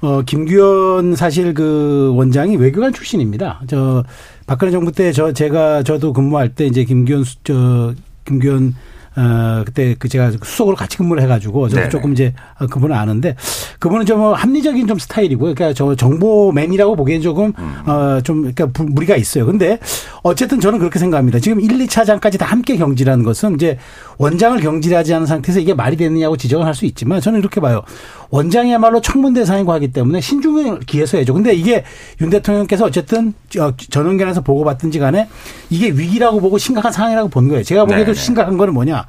어 김규현 사실 그 원장이 외교관 출신입니다. 저 박근혜 정부 때 저 제가 저도 근무할 때 이제 김규현 수- 저 김규현 어 그때 그 제가 수석으로 같이 근무를 해가지고 저도 네네. 조금 이제 그분을 아는데 그분은 좀 합리적인 좀 스타일이고요. 그러니까 저 정보맨이라고 보기엔 조금 어좀 그러니까 부- 무리가 있어요. 근데 어쨌든 저는 그렇게 생각합니다. 지금 1, 2차장까지 다 함께 경질하는 것은 이제 원장을 경질하지 않은 상태에서 이게 말이 되느냐고 지적을 할 수 있지만 저는 이렇게 봐요. 원장이야말로 청문 대상이고 하기 때문에 신중을 기해서 해죠. 근데 이게 윤 대통령께서 어쨌든 저- 전원견에서 보고받든지 간에 이게 위기라고 보고 심각한 상황이라고 본 거예요. 제가 보기에도 네네. 심각한 거는 뭐냐.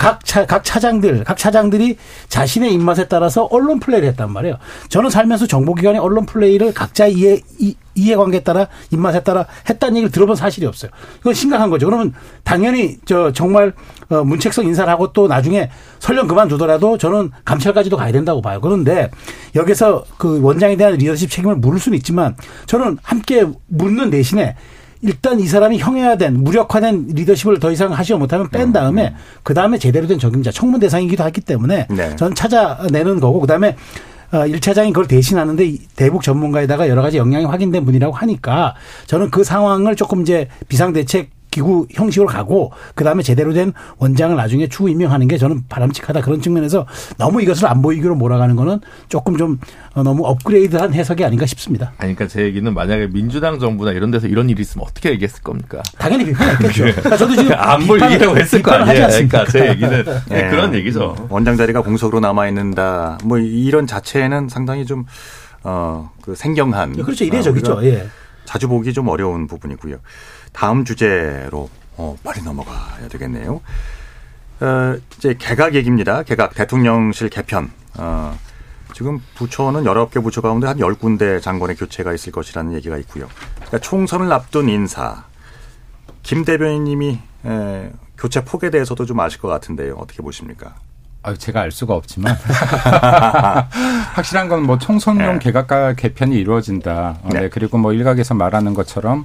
각, 차, 각 차장들, 각 차장들이 자신의 입맛에 따라서 언론 플레이를 했단 말이에요. 저는 살면서 정보기관의 언론 플레이를 각자 이해, 이, 이해관계에 따라 입맛에 따라 했다는 얘기를 들어본 사실이 없어요. 이건 심각한 거죠. 그러면 당연히 저 정말 어, 문책성 인사를 하고 또 나중에 설령 그만두더라도 저는 감찰까지도 가야 된다고 봐요. 그런데 여기서 그 원장에 대한 리더십 책임을 물을 수는 있지만 저는 함께 묻는 대신에 일단 이 사람이 형해화된 무력화된 리더십을 더 이상 하시지 못하면 뺀 다음에 그 다음에 제대로 된 적임자 청문 대상이기도 하기 때문에 네. 저는 찾아내는 거고 그 다음에 어, 1차장이 그걸 대신하는데 이 대북 전문가에다가 여러 가지 역량이 확인된 분이라고 하니까 저는 그 상황을 조금 이제 비상대책 기구 형식으로 가고 그다음에 제대로 된 원장을 나중에 추후 임명하는 게 저는 바람직하다 그런 측면에서 너무 이것을 안 보이기로 몰아가는 거는 조금 좀 어, 너무 업그레이드한 해석이 아닌가 싶습니다. 아니, 그러니까 제 얘기는 만약에 민주당 정부나 이런 데서 이런 일이 있으면 어떻게 얘기했을 겁니까? 당연히 비판했겠죠. 그러니까 저도 지금 안 얘기라고 했을 거 아니에요. 그러니까 제 얘기는 네, 예. 그런 얘기죠. 원장 자리가 공석으로 남아 있는다. 뭐 이런 자체는 상당히 좀 어, 그 생경한. 그렇죠. 어, 이례적이죠. 우리가 예. 자주 보기 좀 어려운 부분이고요. 다음 주제로 어, 빨리 넘어가야 되겠네요. 어, 이제 개각 얘기입니다. 개각 대통령실 개편. 어, 지금 부처는 여러 개 부처 가운데 한 10군데 장관의 교체가 있을 것이라는 얘기가 있고요. 그러니까 총선을 앞둔 인사. 김 대변인님이 에, 교체 폭에 대해서도 좀 아실 것 같은데요. 어떻게 보십니까? 아유, 제가 알 수가 없지만 확실한 건 뭐 총선용 네. 개각과 개편이 이루어진다. 어, 네. 네. 그리고 뭐 일각에서 말하는 것처럼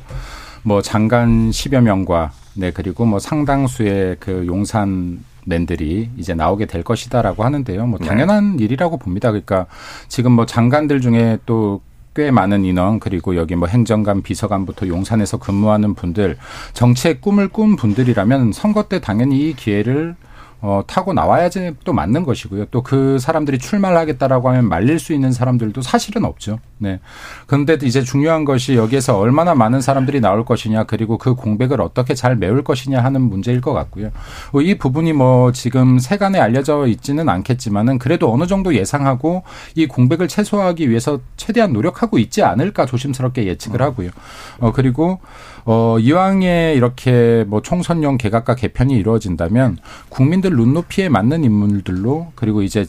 뭐 장관 10여 명과 네 그리고 뭐 상당수의 그 용산 맨들이 이제 나오게 될 것이다라고 하는데요. 뭐 네. 당연한 일이라고 봅니다. 그러니까 지금 뭐 장관들 중에 또꽤 많은 인원 그리고 여기 뭐 행정관 비서관부터 용산에서 근무하는 분들 정치의 꿈을 꾼 분들이라면 선거 때 당연히 이 기회를 어, 타고 나와야지 또 맞는 것이고요. 또 그 사람들이 출마를 하겠다라고 하면 말릴 수 있는 사람들도 사실은 없죠. 네. 그런데 이제 중요한 것이 여기에서 얼마나 많은 사람들이 나올 것이냐 그리고 그 공백을 어떻게 잘 메울 것이냐 하는 문제일 것 같고요. 어, 이 부분이 뭐 지금 세간에 알려져 있지는 않겠지만은 그래도 어느 정도 예상하고 이 공백을 최소화하기 위해서 최대한 노력하고 있지 않을까 조심스럽게 예측을 하고요. 어, 그리고 어, 이왕에 이렇게 뭐 총선용 개각과 개편이 이루어진다면 국민들 눈높이에 맞는 인물들로 그리고 이제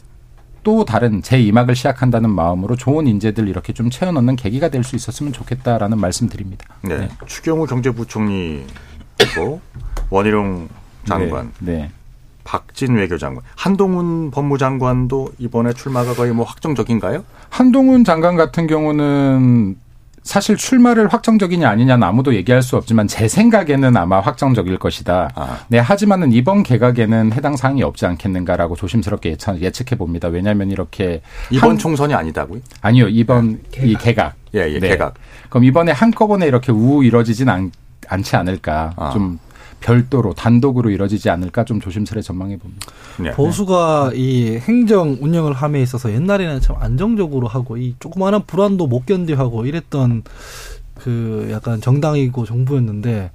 또 다른 제2막을 시작한다는 마음으로 좋은 인재들 이렇게 좀 채워넣는 계기가 될 수 있었으면 좋겠다라는 말씀 드립니다. 네. 추경호 경제부총리고 원희룡 장관. 네. 박진 외교장관, 한동훈 법무장관도 이번에 출마가 거의 뭐 확정적인가요? 한동훈 장관 같은 경우는 사실 출마를 확정적이냐 아니냐는 아무도 얘기할 수 없지만 제 생각에는 아마 확정적일 것이다. 아. 네, 하지만은 이번 개각에는 해당 사항이 없지 않겠는가라고 조심스럽게 예측해 봅니다. 왜냐하면 이렇게 이번 한- 총선이 아니다고요? 아니요 이번 이 개각. 예, 예, 네. 개각. 그럼 이번에 한꺼번에 이렇게 우우 이뤄지진 않, 않지 않을까. 아. 좀 별도로 단독으로 이뤄지지 않을까 좀 조심스레 전망해 봅니다. 네. 보수가 이 행정 운영을 함에 있어서 옛날에는 참 안정적으로 하고 이 조그마한 불안도 못 견디하고 이랬던 그 약간 정당이고 정부였는데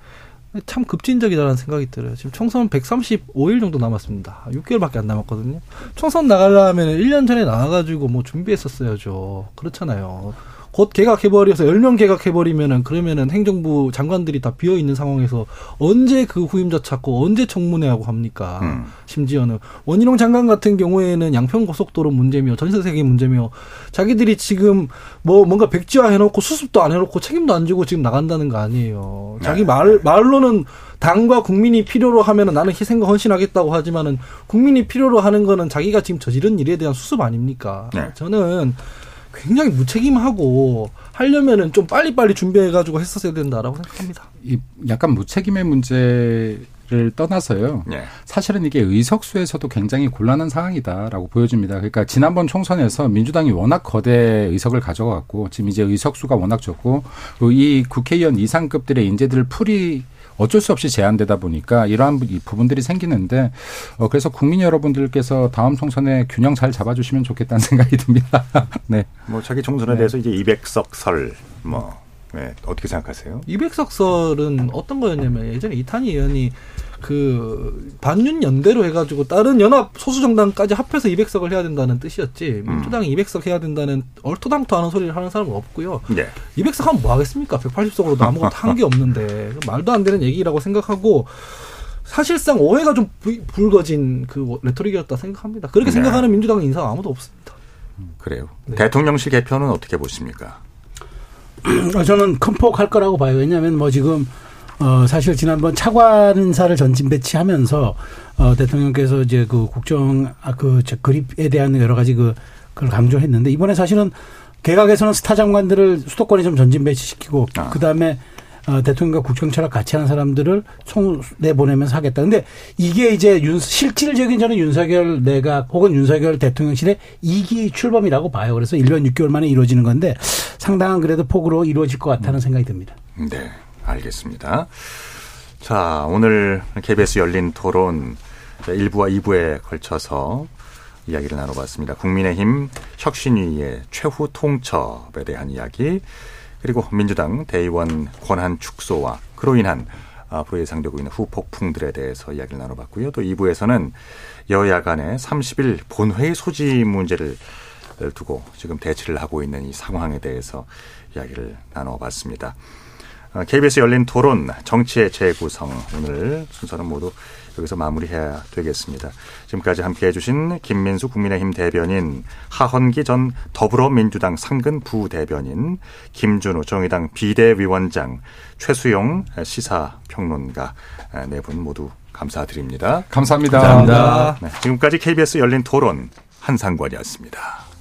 참 급진적이라는 생각이 들어요. 지금 총선 135일 정도 남았습니다. 6개월밖에 안 남았거든요. 총선 나가려면 1년 전에 나와가지고 뭐 준비했었어야죠. 그렇잖아요. 곧 개각해버려서 10명 개각해버리면은 그러면은 행정부 장관들이 다 비어있는 상황에서 언제 그 후임자 찾고 언제 청문회하고 합니까? 음. 심지어는 원희룡 장관 같은 경우에는 양평 고속도로 문제며 전세세계 문제며 자기들이 지금 뭐 뭔가 백지화 해놓고 수습도 안 해놓고 책임도 안 지고 지금 나간다는 거 아니에요. 자기 말 말로는 당과 국민이 필요로 하면은 나는 희생과 헌신하겠다고 하지만은 국민이 필요로 하는 거는 자기가 지금 저지른 일에 대한 수습 아닙니까? 네. 저는 굉장히 무책임하고 하려면은 좀 빨리빨리 준비해가지고 했었어야 된다라고 생각합니다. 이 약간 무책임의 문제 를 떠나서요. 네. 사실은 이게 의석수에서도 굉장히 곤란한 상황이다라고 보여집니다. 그러니까 지난번 총선에서 민주당이 워낙 거대 의석을 가져갔고 지금 이제 의석수가 워낙 적고 이 국회의원 이상급들의 인재들 풀이 어쩔 수 없이 제한되다 보니까 이러한 부- 부분들이 생기는데 어 그래서 국민 여러분들께서 다음 총선에 균형 잘 잡아주시면 좋겠다는 생각이 듭니다. 네. 뭐 자기 총선에 네. 대해서 이제 200석 설, 뭐, 네, 어떻게 생각하세요? 200석설은 어떤 거였냐면 예전에 이탄희 의원이 그 반윤 연대로 해가지고 다른 연합 소수 정당까지 합해서 200석을 해야 된다는 뜻이었지 민주당이 200석 해야 된다는 얼토당토 하는 소리를 하는 사람은 없고요. 네. 200석 하면 뭐 하겠습니까? 180석으로도 아무것도 한 게 없는데 말도 안 되는 얘기라고 생각하고 사실상 오해가 좀 부- 불거진 그 레토릭이었다 생각합니다. 그렇게 네. 생각하는 민주당 인사가 아무도 없습니다. 그래요. 네. 대통령실 개편은 어떻게 보십니까? 어, 저는 큰 폭 할 거라고 봐요. 왜냐하면 뭐 지금 어 사실 지난번 차관사를 전진 배치하면서 어 대통령께서 이제 그 국정 아그 그립에 대한 여러 가지 그 그걸 강조했는데 이번에 사실은 개각에서는 스타 장관들을 수도권에 좀 전진 배치시키고 아. 그 다음에 어, 대통령과 국정 철학 같이 하는 사람들을 총내 보내면서 하겠다. 근데 이게 이제 윤, 실질적인 저는 윤석열 내각 혹은 윤석열 대통령실의 이기 출범이라고 봐요. 그래서 1년 6개월 만에 이루어지는 건데 상당한 그래도 폭으로 이루어질 것 같다는 생각이 듭니다. 네, 알겠습니다. 자, 오늘 KBS 열린 토론 1부와 2부에 걸쳐서 이야기를 나눠봤습니다. 국민의힘 혁신위의 최후 통첩에 대한 이야기, 그리고 민주당 대의원 권한 축소와 그로 인한 앞으로 예상되고 있는 후폭풍들에 대해서 이야기를 나눠봤고요. 또 2부에서는 여야 간의 30일 본회의 소지 문제를 두고 지금 대치를 하고 있는 이 상황에 대해서 이야기를 나눠봤습니다. 어, KBS 열린 토론 정치의 재구성 오늘 순서는 모두 여기서 마무리해야 되겠습니다. 지금까지 함께해 주신 김민수 국민의힘 대변인, 하헌기 전 더불어민주당 상근 부대변인, 김준우 정의당 비대위원장, 최수용 시사평론가 네 분 모두 감사드립니다. 감사합니다. 감사합니다. 네, 지금까지 KBS 열린 토론 한상권이었습니다.